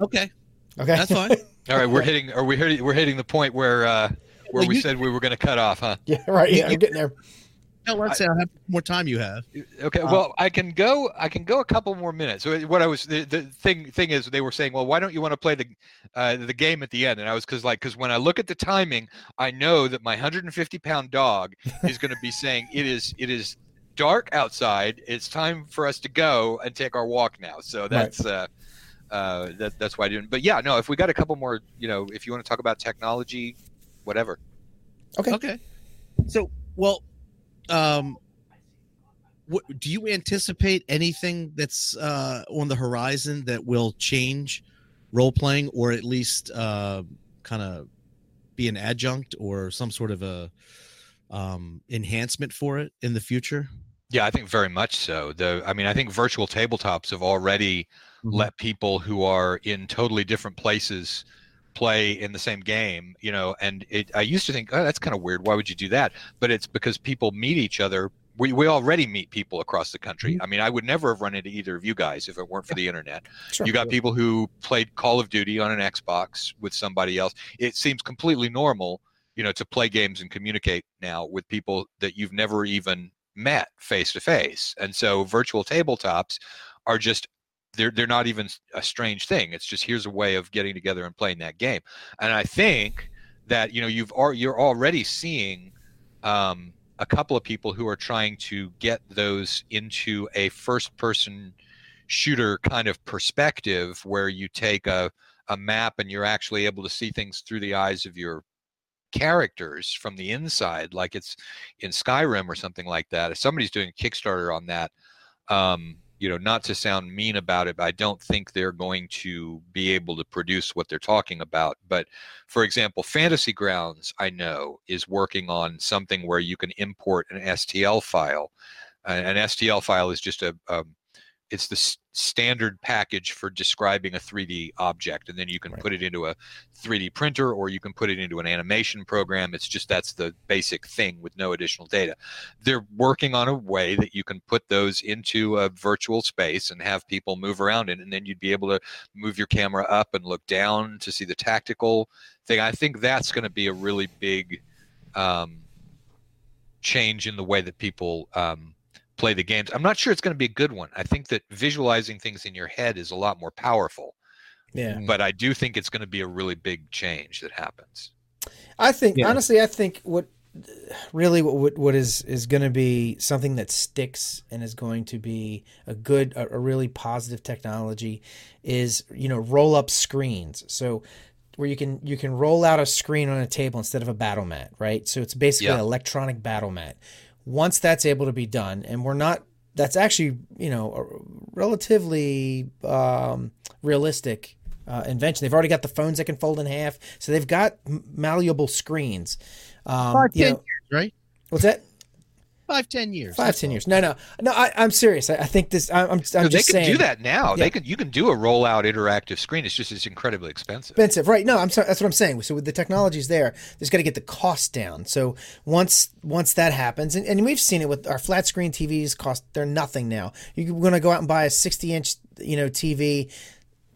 Okay, Okay, that's fine. All right, we're hitting. Are we hitting? We're hitting the point where uh, where Well, we you- said we were going to cut off, huh? yeah, right. Yeah, I'm getting there. No, let's say how much more time you have. Okay, Uh, well, I can go. I can go a couple more minutes. So what I was the, the thing thing is they were saying, well, why don't you want to play the uh, the game at the end? And I was because like because when I look at the timing, I know that my 150 pound dog is going to be saying it is it is dark outside. It's time for us to go and take our walk now. So that's uh, uh, that that's why I didn't. But yeah, no, if we got a couple more, you know, if you want to talk about technology, whatever. Okay. Okay. So, well, um, what, do you anticipate anything that's uh, on the horizon that will change role playing, or at least uh, kind of be an adjunct or some sort of a um, enhancement for it in the future? Yeah, I think very much so. The I mean, I think virtual tabletops have already Mhm. let people who are in totally different places play in the same game, you know, and it I used to think, oh, that's kind of weird. Why would you do that? But it's because people meet each other. We, we already meet people across the country. Mm-hmm. I mean, I would never have run into either of you guys if it weren't for the internet. Sure. You got people who played Call of Duty on an Xbox with somebody else. It seems completely normal, you know, to play games and communicate now with people that you've never even met face to face. And so virtual tabletops are just they're they're not even a strange thing. It's just here's a way of getting together and playing that game. And I think that you know you've al- you're already seeing um, a couple of people who are trying to get those into a first person shooter kind of perspective where you take a, a map and you're actually able to see things through the eyes of your characters from the inside like it's in skyrim or something like that if somebody's doing a kickstarter on that um, you know not to sound mean about it but i don't think they're going to be able to produce what they're talking about. But for example fantasy grounds i know is working on something where you can import an stl file. An stl file is just a, um it's the s- standard package for describing a 3D object, and then you can Right. put it into a 3D printer or you can put it into an animation program. It's just that's the basic thing with no additional data. They're working on a way that you can put those into a virtual space and have people move around it, and then you'd be able to move your camera up and look down to see the tactical thing. I think that's going to be a really big um, change in the way that people um, play the games. I'm not sure it's going to be a good one. I think that visualizing things in your head is a lot more powerful, Yeah. but I do think it's going to be a really big change that happens. I think Yeah. honestly, I think what really what what, what is is going to be something that sticks and is going to be a good a, a really positive technology is you know roll up screens. So where you can you can roll out a screen on a table instead of a battle mat, right? So it's basically Yeah. an electronic battle mat. Once that's able to be done, and we're not that's actually you know a relatively um, realistic uh, invention. They've already got the phones that can fold in half, so they've got malleable screens. Um, you know- years, right? what's that? Five, ten years. Five, that's ten all. years? No, no, no. I, I'm serious. I, I think this. I, I'm, I'm So they just can saying. do that now. Yeah. They can you can do a rollout interactive screen. It's just it's incredibly expensive. expensive, right? No, I'm sorry. That's what I'm saying. So with the technologies there, there's got to get the cost down. So once once that happens, and, and we've seen it with our flat screen TVs, cost they're nothing now. You're going to go out and buy a 60 inch, you know, TV.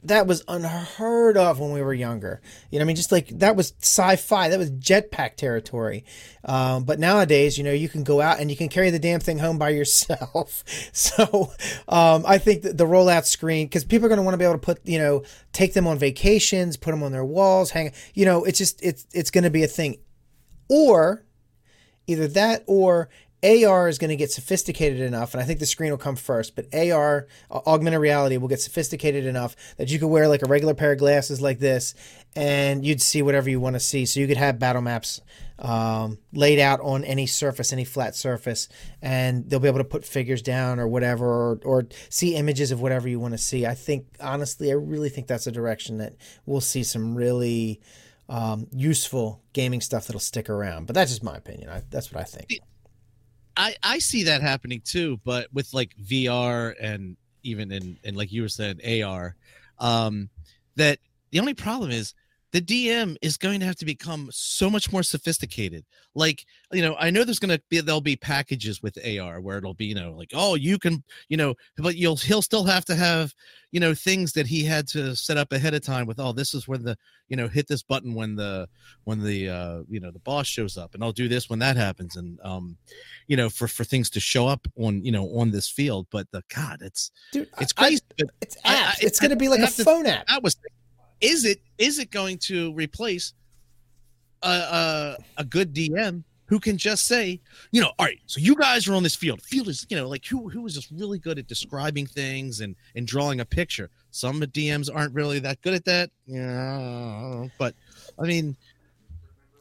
That was unheard of when we were younger. You know, I mean, just like that was sci-fi. That was jetpack territory. Um, but nowadays, you know, you can go out and you can carry the damn thing home by yourself. So um, I think the rollout screen, because people are going to want to be able to put, you know, take them on vacations, put them on their walls, hang. You know, it's just it's it's going to be a thing. Or either that or AR is going to get sophisticated enough, and I think the screen will come first. But AR, augmented reality, will get sophisticated enough that you could wear like a regular pair of glasses like this, and you'd see whatever you want to see. So you could have battle maps um, laid out on any surface, any flat surface, and they'll be able to put figures down or whatever, or, or see images of whatever you want to see. I think honestly, I really think that's a direction that we'll see some really um, useful gaming stuff that'll stick around. But that's just my opinion. I, that's what I think. I I see that happening too, but with like VR and even in and like you were saying AR, Um, that the only problem is the DM is going to have to become so much more sophisticated. Like, you know, I know there's going to be there'll be packages with AR where it'll be, you know, like, oh, you can, you know, but you'll he'll still have to have, you know, things that he had to set up ahead of time with, oh, this is when the, you know, hit this button when the when the uh, you know, the boss shows up, and I'll do this when that happens, and um, you know, for for things to show up on, you know, on this field. But the God, it's Dude, it's crazy. but it's I- apps. I- it's going to be like I a have to- phone app. I was is it is it going to replace a, a a good DM who can just say, you know, all right, so you guys are on this field. Field is, you know, like who who is just really good at describing things and and drawing a picture. Some DMs aren't really that good at that. Yeah, but I mean,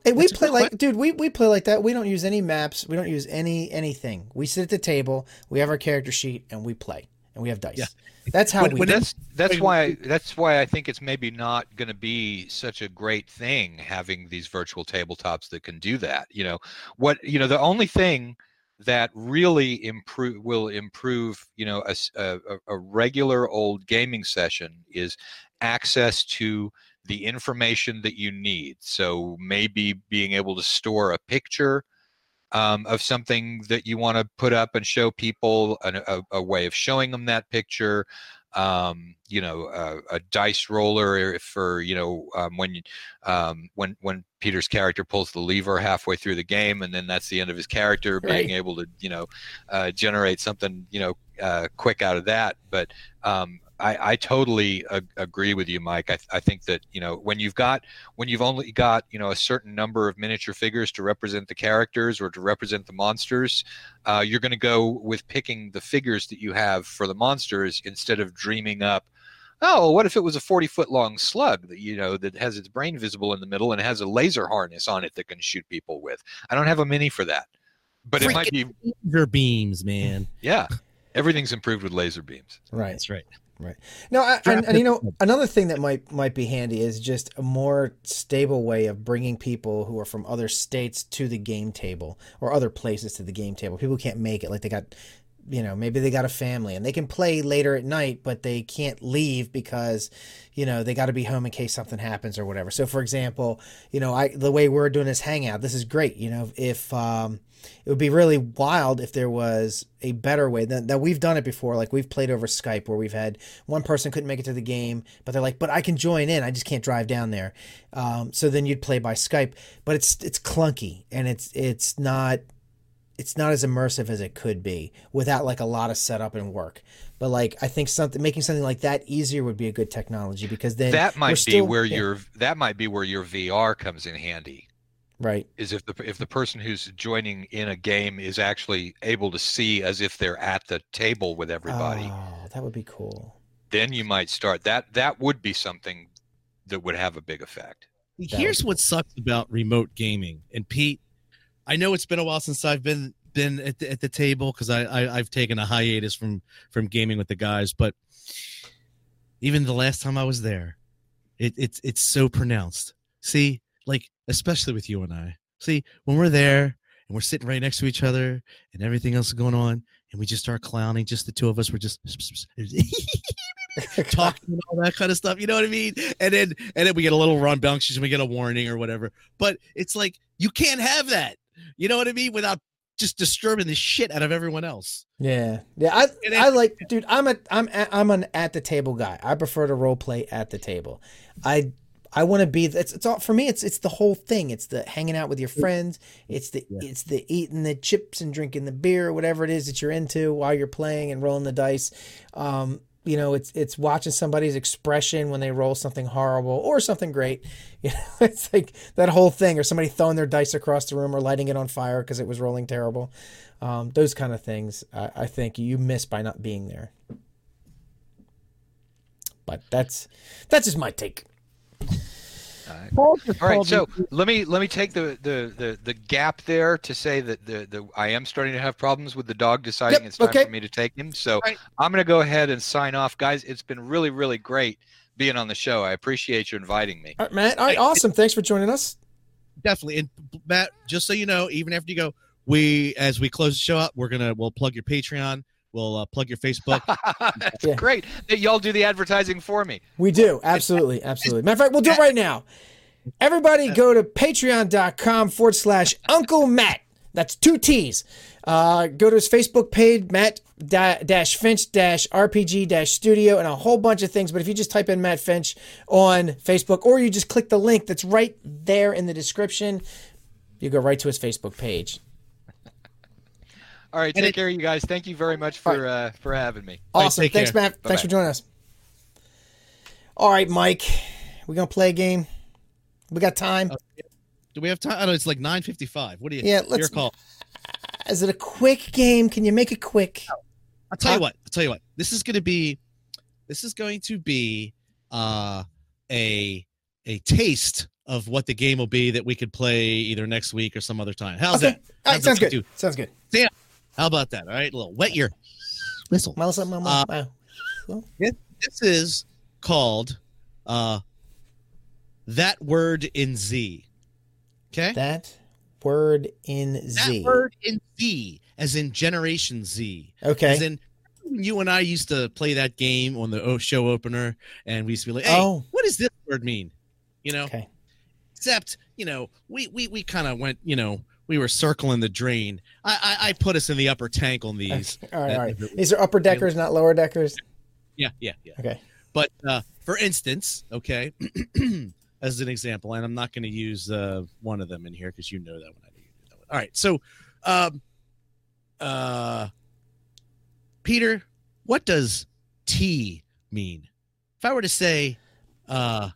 Hey, we play like, dude. We, we play like that. We don't use any maps. We don't use any anything. We sit at the table. We have our character sheet, and we play, and we have dice. Yeah. That's how When- we. when do it. that's that's Wait, why that's why I think it's maybe not going to be such a great thing having these virtual tabletops that can do that. You know what? You know the only thing that really improve will improve you know a a regular old gaming session is access to the information that you need. So maybe being able to store a picture um, of something that you want to put up and show people, an, a, a way of showing them that picture. Um, you know, a, a dice roller for you know um, when um, when when Peter's character pulls the lever halfway through the game, and then that's the end of his character being able to you know uh, generate something you know uh, quick out of that. But um, I, I totally ag- agree with you, Mike. I, I think that you know when you've got when you've only got you know a certain number of miniature figures to represent the characters or to represent the monsters, uh, you're going to go with picking the figures that you have for the monsters instead of dreaming up. Oh, what if it was a 40 foot long slug that you know that has its brain visible in the middle and has a laser harness on it that can shoot people with? I don't have a mini for that, but it might be. laser beams, man. Yeah, everything's improved with laser beams. right. That's right. No, I, and, and you know another thing that might might be handy is just a more stable way of bringing people who are from other states to the game table or other places to the game table. People can't make it, like they got, you know, maybe they got a family and they can play later at night, but they can't leave because, you know, they got to be home in case something happens or whatever. So, for example, you know, I the way we're doing this hangout, this is great. You know, if um, it would be really wild if there was a better way that, that we've done it before. Like we've played over Skype where we've had one person couldn't make it to the game, but they're like, but I can join in. I just can't drive down there. Um, so then you'd play by Skype, but it's, it's clunky and it's, it's not, it's not as immersive as it could be without like a lot of setup and work. But like, I think something, making something like that easier would be a good technology because then that might be still- where yeah, your that might be where your VR comes in handy. right. Is if the if the person who's joining in a game is actually able to see as if they're at the table with everybody, Oh, that would be cool. then you might start that. That would be something that would have a big effect. Here's what sucks about remote gaming. And Pete, I know it's been a while since I've been been at the, at the table because I, I I've taken a hiatus from from gaming with the guys, but even the last time I was there, it, it's it's so pronounced. See, like especially with you and I. See, when we're there and we're sitting right next to each other and everything else is going on, and we just start clowning, just the two of us, we're just talking and all that kind of stuff. You know what I mean? And then and then we get a little rambunctious and we get a warning or whatever. But it's like you can't have that. You know what I mean? Without just disturbing the shit out of everyone else. Yeah, yeah. I And I like, dude. I'm a I'm a, I'm an at the table guy. I prefer to role play at the table. I I want to be. It's it's all for me. It's it's the whole thing. It's the hanging out with your friends. It's the Yeah. it's the eating the chips and drinking the beer, whatever it is that you're into while you're playing and rolling the dice. Um, you know, it's it's watching somebody's expression when they roll something horrible or something great. You know, it's like that whole thing, or somebody throwing their dice across the room or lighting it on fire because it was rolling terrible. Um, those kind of things, I, I think you miss by not being there. But that's that's just my take. All right, so let me let me take the, the, the, the gap there to say that the, the I am starting to have problems with the dog deciding Yep, it's time okay. for me to take him. So Right. I'm going to go ahead and sign off, guys. It's been really really great being on the show. I appreciate you inviting me. All right, Matt. All right, awesome. Thanks for joining us. Definitely. And Matt, just so you know, even after you go, we as we close the show up, we're gonna we'll plug your Patreon. We'll uh, plug your Facebook. That's Yeah. great that y'all do the advertising for me. We do. Absolutely. Absolutely. Matter of fact, we'll do it right now. Everybody go to patreon.com forward slash Uncle Matt. That's two T's. Uh, go to his Facebook page, Matt dash Finch dash RPG dash Studio, and a whole bunch of things. But if you just type in Matt Finch on Facebook, or you just click the link that's right there in the description, you go right to his Facebook page. All right, And take it- care, you guys. Thank you very much All for uh, for having me. Awesome. take Thanks, care. Matt. Thanks Bye-bye. for joining us. All right, Mike. We're going to play a game. We got time. Do we have time? I don't know. It's like nine fifty-five. What do you? Yeah, Your let's- call. Is it a quick game? Can you make it quick? I'll tell you what. I'll tell you what. This is going to be. This is going to be uh, a a taste of what the game will be that we could play either next week or some other time. How's Okay. that? All right, How's sounds good. do? Sounds good. How about that? All right, a little wet your whistle. Uh. This is called uh, that word in Z. Okay. that word in That Z. That word in Z, as in Generation Z. Okay. As in, you and I used to play that game on the show opener, and we used to be like, "Hey, Oh. what does this word mean?" You know. Okay. Except, you know, we we we kind of went, you know, we were circling the drain. I, I I put us in the upper tank on these. Okay. All right, all right. These are upper deckers, not lower deckers. Yeah, yeah, yeah. Okay. But uh, for instance, okay, as an example, and I'm not going to use uh, one of them in here because you know that one. I know you know that one. All right. So, um, uh, Peter, what does T mean? If I were to say, uh,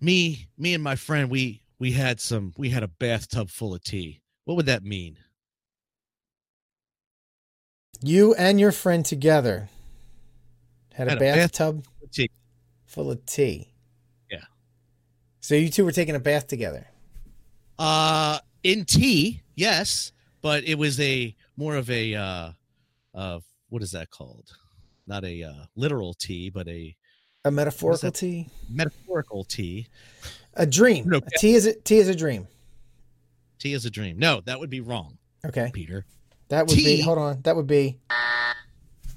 me, me and my friend, we we had some, we had a bathtub full of tea. What would that mean? You and your friend together had a Had a bath- bathtub Tea. full of tea. Yeah. So you two were taking a bath together. Uh, in tea, yes, but it was a more of a uh, uh, what is that called? Not a uh, literal tea, but a A metaphorical tea. metaphorical tea. A dream. No, A tea is a tea is a dream. Tea is a dream. No, that would be wrong, Okay. Peter. That would be. Hold on. That would be.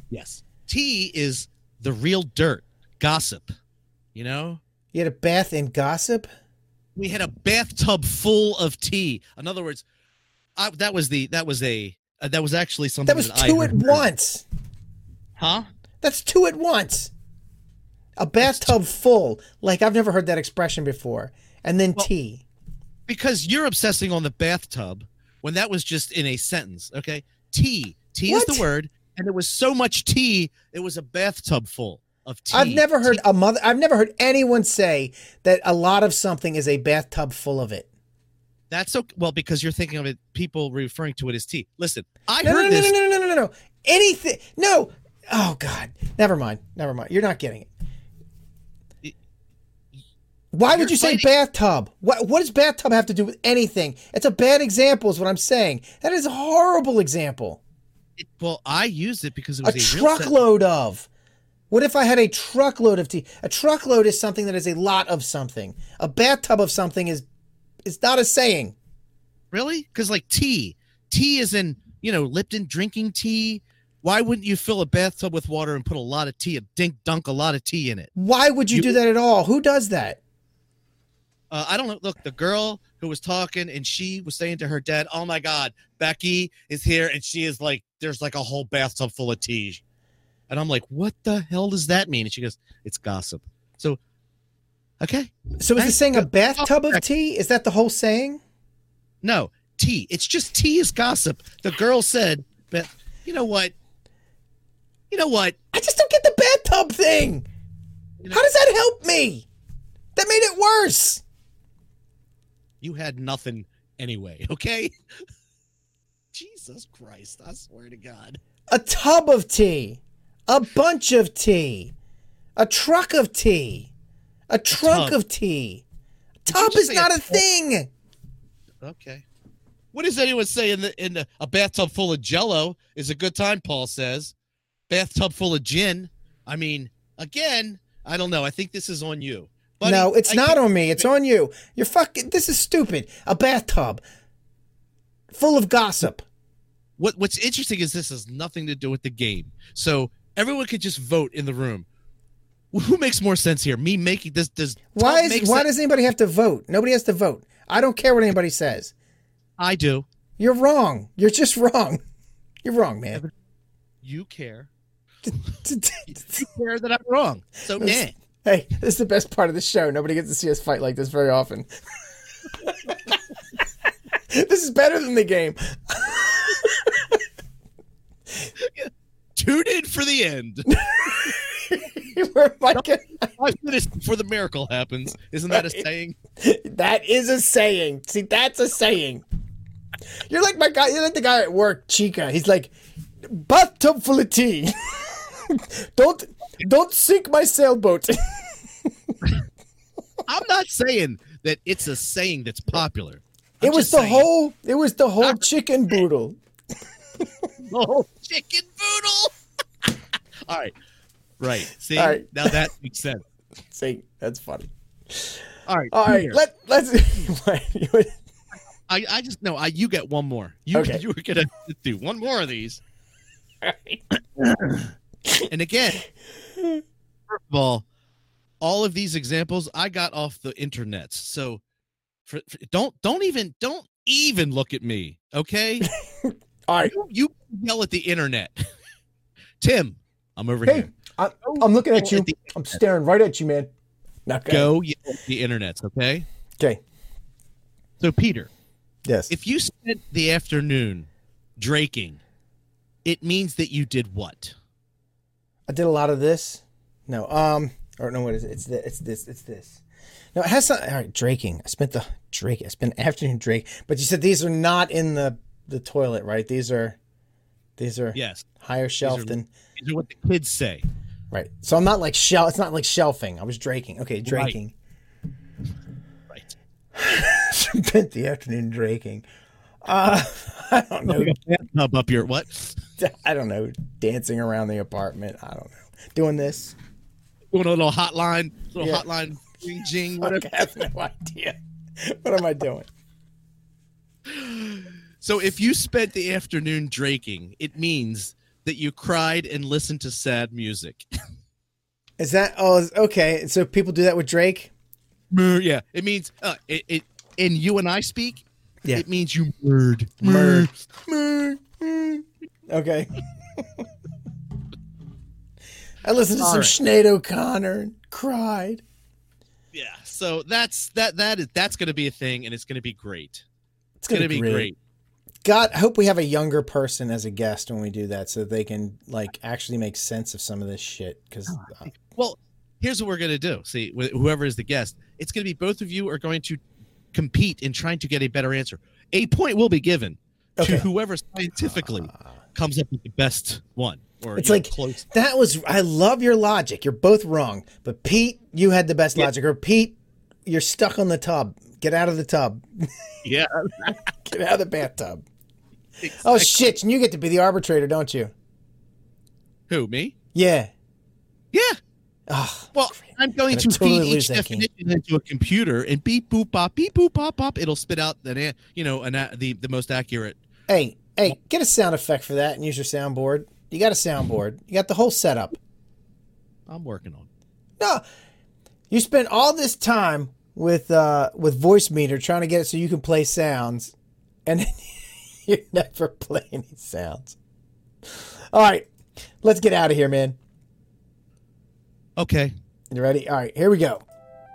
Yes, tea is the real dirt, gossip. You know, You had a bath in gossip. we had a bathtub full of tea. In other words, I, that was the that was a uh, that was actually something That was I two at once. huh? That's two at once. A bathtub full. Like I've never heard that expression before. And then Well, tea. because you're obsessing on the bathtub when that was just in a sentence. Okay, tea, tea is the word, and there was so much tea, it was a bathtub full of tea. I've never heard Tea- a mother. I've never heard anyone say that a lot of something is a bathtub full of it. That's so well because you're thinking of it. People referring to it as tea. Listen, I No, no, heard no, this. no, no, no, no, no, no. Anything. No. Oh God. Never mind. Never mind. You're not getting it. Why would you say bathtub? What What does bathtub have to do with anything? It's a bad example, is what I'm saying. That is a horrible example. It- well, I used it because it A was a, sentence. truckload of. What if I had a truckload of tea? A truckload is something that is a lot of something. A bathtub of something is is not a saying. Really? Because like tea, tea is in you know Lipton drinking tea. Why wouldn't you fill a bathtub with water and put a lot of tea, a dink dunk a lot of tea in it? Why would you, You- do that at all? Who does that? Uh, I don't know. Look, the girl who was talking and she was saying to her dad, "Oh my God, Becky is here," and she is like, "There's like a whole bathtub full of tea," and I'm like, "What the hell does that mean?" And she goes, "It's gossip." So, okay, So is Hey, it saying a bathtub of tea? Is that the whole saying? no tea. It's just tea is gossip. The girl said, "But you know what? You know what? I just don't get the bathtub thing. You know- How does that help me? That made it worse. You had nothing anyway." Okay. Jesus Christ! I swear to God. A tub of tea, a bunch of tea, a truck of tea, a trunk tub. of tea. Did Tub is not a a thing. Okay. What does anyone say in the in the, a bathtub full of Jello is a good time? Paul says. Bathtub full of gin. I mean, again, I don't know. I think this is on you. Buddy, no, it's I not on me. It's on you. You're fucking. This is stupid. A bathtub full of gossip. what what's interesting is this has nothing to do with the game. So everyone could just vote in the room. Who makes more sense here? Me making this does Why is why sense? does anybody have to vote? Nobody has to vote. I don't care what anybody says. I do. You're wrong. You're just wrong. You're wrong, man. You care. You care that I'm wrong. So nah. Hey, this is the best part of the show. Nobody gets to see us fight like this very often. this is better than the game. Tune in for the end. Five minutes before the miracle happens. Isn't that a saying? that is a saying. See, that's a saying. You're like my guy. You're like the guy at work, Chica. He's like, bathtub full of tea. don't don't sink my sailboat. I'm not saying that it's a saying that's popular. I'm it was the saying- whole. It was the whole chicken boodle. Oh, chicken boodle. All right. Right. See? All right. Now that makes sense. See, that's funny. All right. All right, Peter, let let's. I, I just no. I you get one more. You Okay. you were gonna do one more of these. and again, first of all, all of these examples I got off the internet. So for, for- don't don't even don't even look at me. Okay. All right, you, you yell at the internet. Tim, I'm over hey, here. I, I'm looking at Go you. the- I'm staring right at you, man. Not good. Go yell at the internet. Okay. Okay. So Peter, Yes. if you spent the afternoon draking, it means that you did what? I did a lot of this. No, um, or no, what is it? It's this. It's this. It's this. No, it has some. All right, draking. I spent the drake. I spent afternoon drake. But you said these are not in the the toilet, right? These are, these are Yes. higher shelf are- than These are what the kids say. right. So I'm not like shell. It's not like shelving. I was draking. Okay, draking. Right. spent the afternoon draking. Uh, I don't know. Like a bathtub up your what? I don't know. Dancing around the apartment. I don't know. Doing this. Doing a little hotline, little Yeah. hotline, jing jing, whatever. I have no idea. What am I doing? So if you spent the afternoon draking, it means that you cried and listened to sad music. Is that oh okay? So people do that with Drake? yeah, it means uh, it, it. And you and I speak. Yeah. it means you murd. Murd. Murd. Murd. Okay. I listened to All some right. Sinead O'Connor and cried. Yeah. So that's that. That is that's going to be a thing, and it's going to be great. It's It's going to be great. God, I hope we have a younger person as a guest when we do that, so they can like actually make sense of some of this shit. Because oh, uh, Well, here's what we're going to do. See, wh- whoever is the guest, it's going to be both of you are going to compete in trying to get a better answer. A point will be given Okay. to whoever scientifically ah. Comes up with the best one. Or It's know, like- close. that was I love your logic. You're both wrong, but Pete, you had the best Yeah. logic. Or Pete, you're stuck on the tub. Get out of the tub. Yeah. Get out of the bathtub. Oh shit! And you get to be the arbitrator, don't you? Who me? Yeah. Yeah. Oh, Well, I'm going to totally feed each definition into a computer and beep boop bop beep boop bop bop. It'll spit out the you know an, the the most accurate. hey, hey, get a sound effect for that and use your soundboard. You got a soundboard. You got the whole setup. I'm working on. No, you spent all this time with uh with Voicemeeter trying to get it so you can play sounds, and you never play any sounds. All right, let's get out of here, man. Okay. You ready? All right, here we go.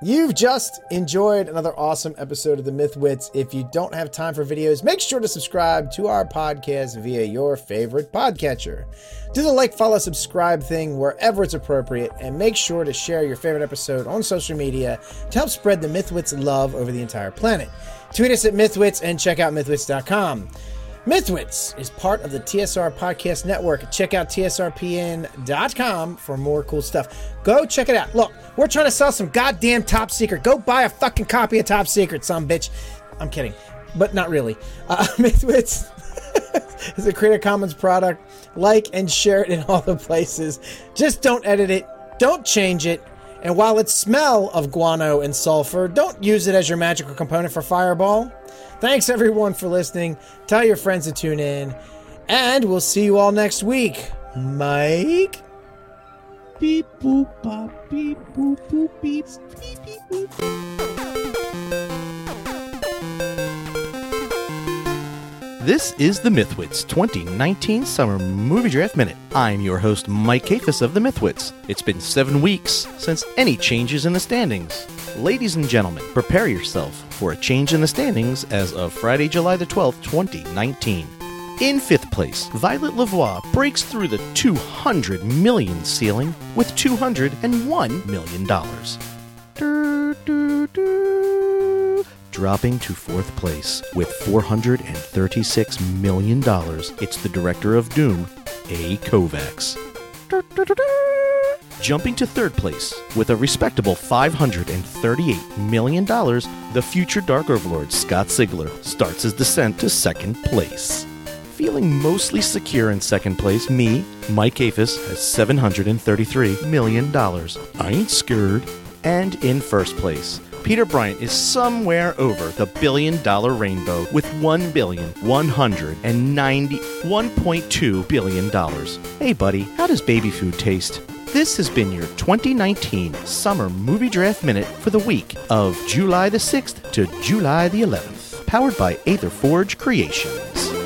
You've just enjoyed another awesome episode of the Mythwits. If you don't have time for videos, make sure to subscribe to our podcast via your favorite podcatcher. Do the like, follow, subscribe thing wherever it's appropriate, and make sure to share your favorite episode on social media to help spread the Mythwits love over the entire planet. Tweet us at Mythwits and check out Mythwits.com. Mythwits is part of the TSR Podcast Network. Check out TSRPN.com for more cool stuff. Go check it out. Look, we're trying to sell some goddamn Top Secret. Go buy a fucking copy of Top Secret, some bitch. I'm kidding, but not really. Uh, Mythwits is a Creative Commons product. Like and share it in all the places. Just don't edit it, don't change it. And while it smell of guano and sulfur, don't use it as your magical component for Fireball. Thanks everyone for listening. Tell your friends to tune in. And we'll see you all next week. Mike? Beep boop bop beep boop boop beep beep beep boop. This is the Mythwits 2019 Summer Movie Draft Minute. I'm your host, Mike Kafis of the Mythwits. It's been seven weeks since any changes in the standings. Ladies and gentlemen, prepare yourself for a change in the standings as of Friday, July the 12th, 2019. In fifth place, Violet Lavoie breaks through the 200 million ceiling with $201 million. Dropping to fourth place with $436 million, it's the director of Doom, A. Kovacs. Jumping to third place with a respectable $538 million, the future Dark Overlord Scott Sigler starts his descent to second place. Feeling mostly secure in second place, me, Mike Kafis, has $733 million. I ain't scared. And in first place, Peter Bryant is somewhere over the billion dollar rainbow with $1 billion, $190, $1.2 billion. Hey, buddy, how does baby food taste? This has been your 2019 Summer Movie Draft Minute for the week of July the 6th to July the 11th, powered by Aether Forge Creations.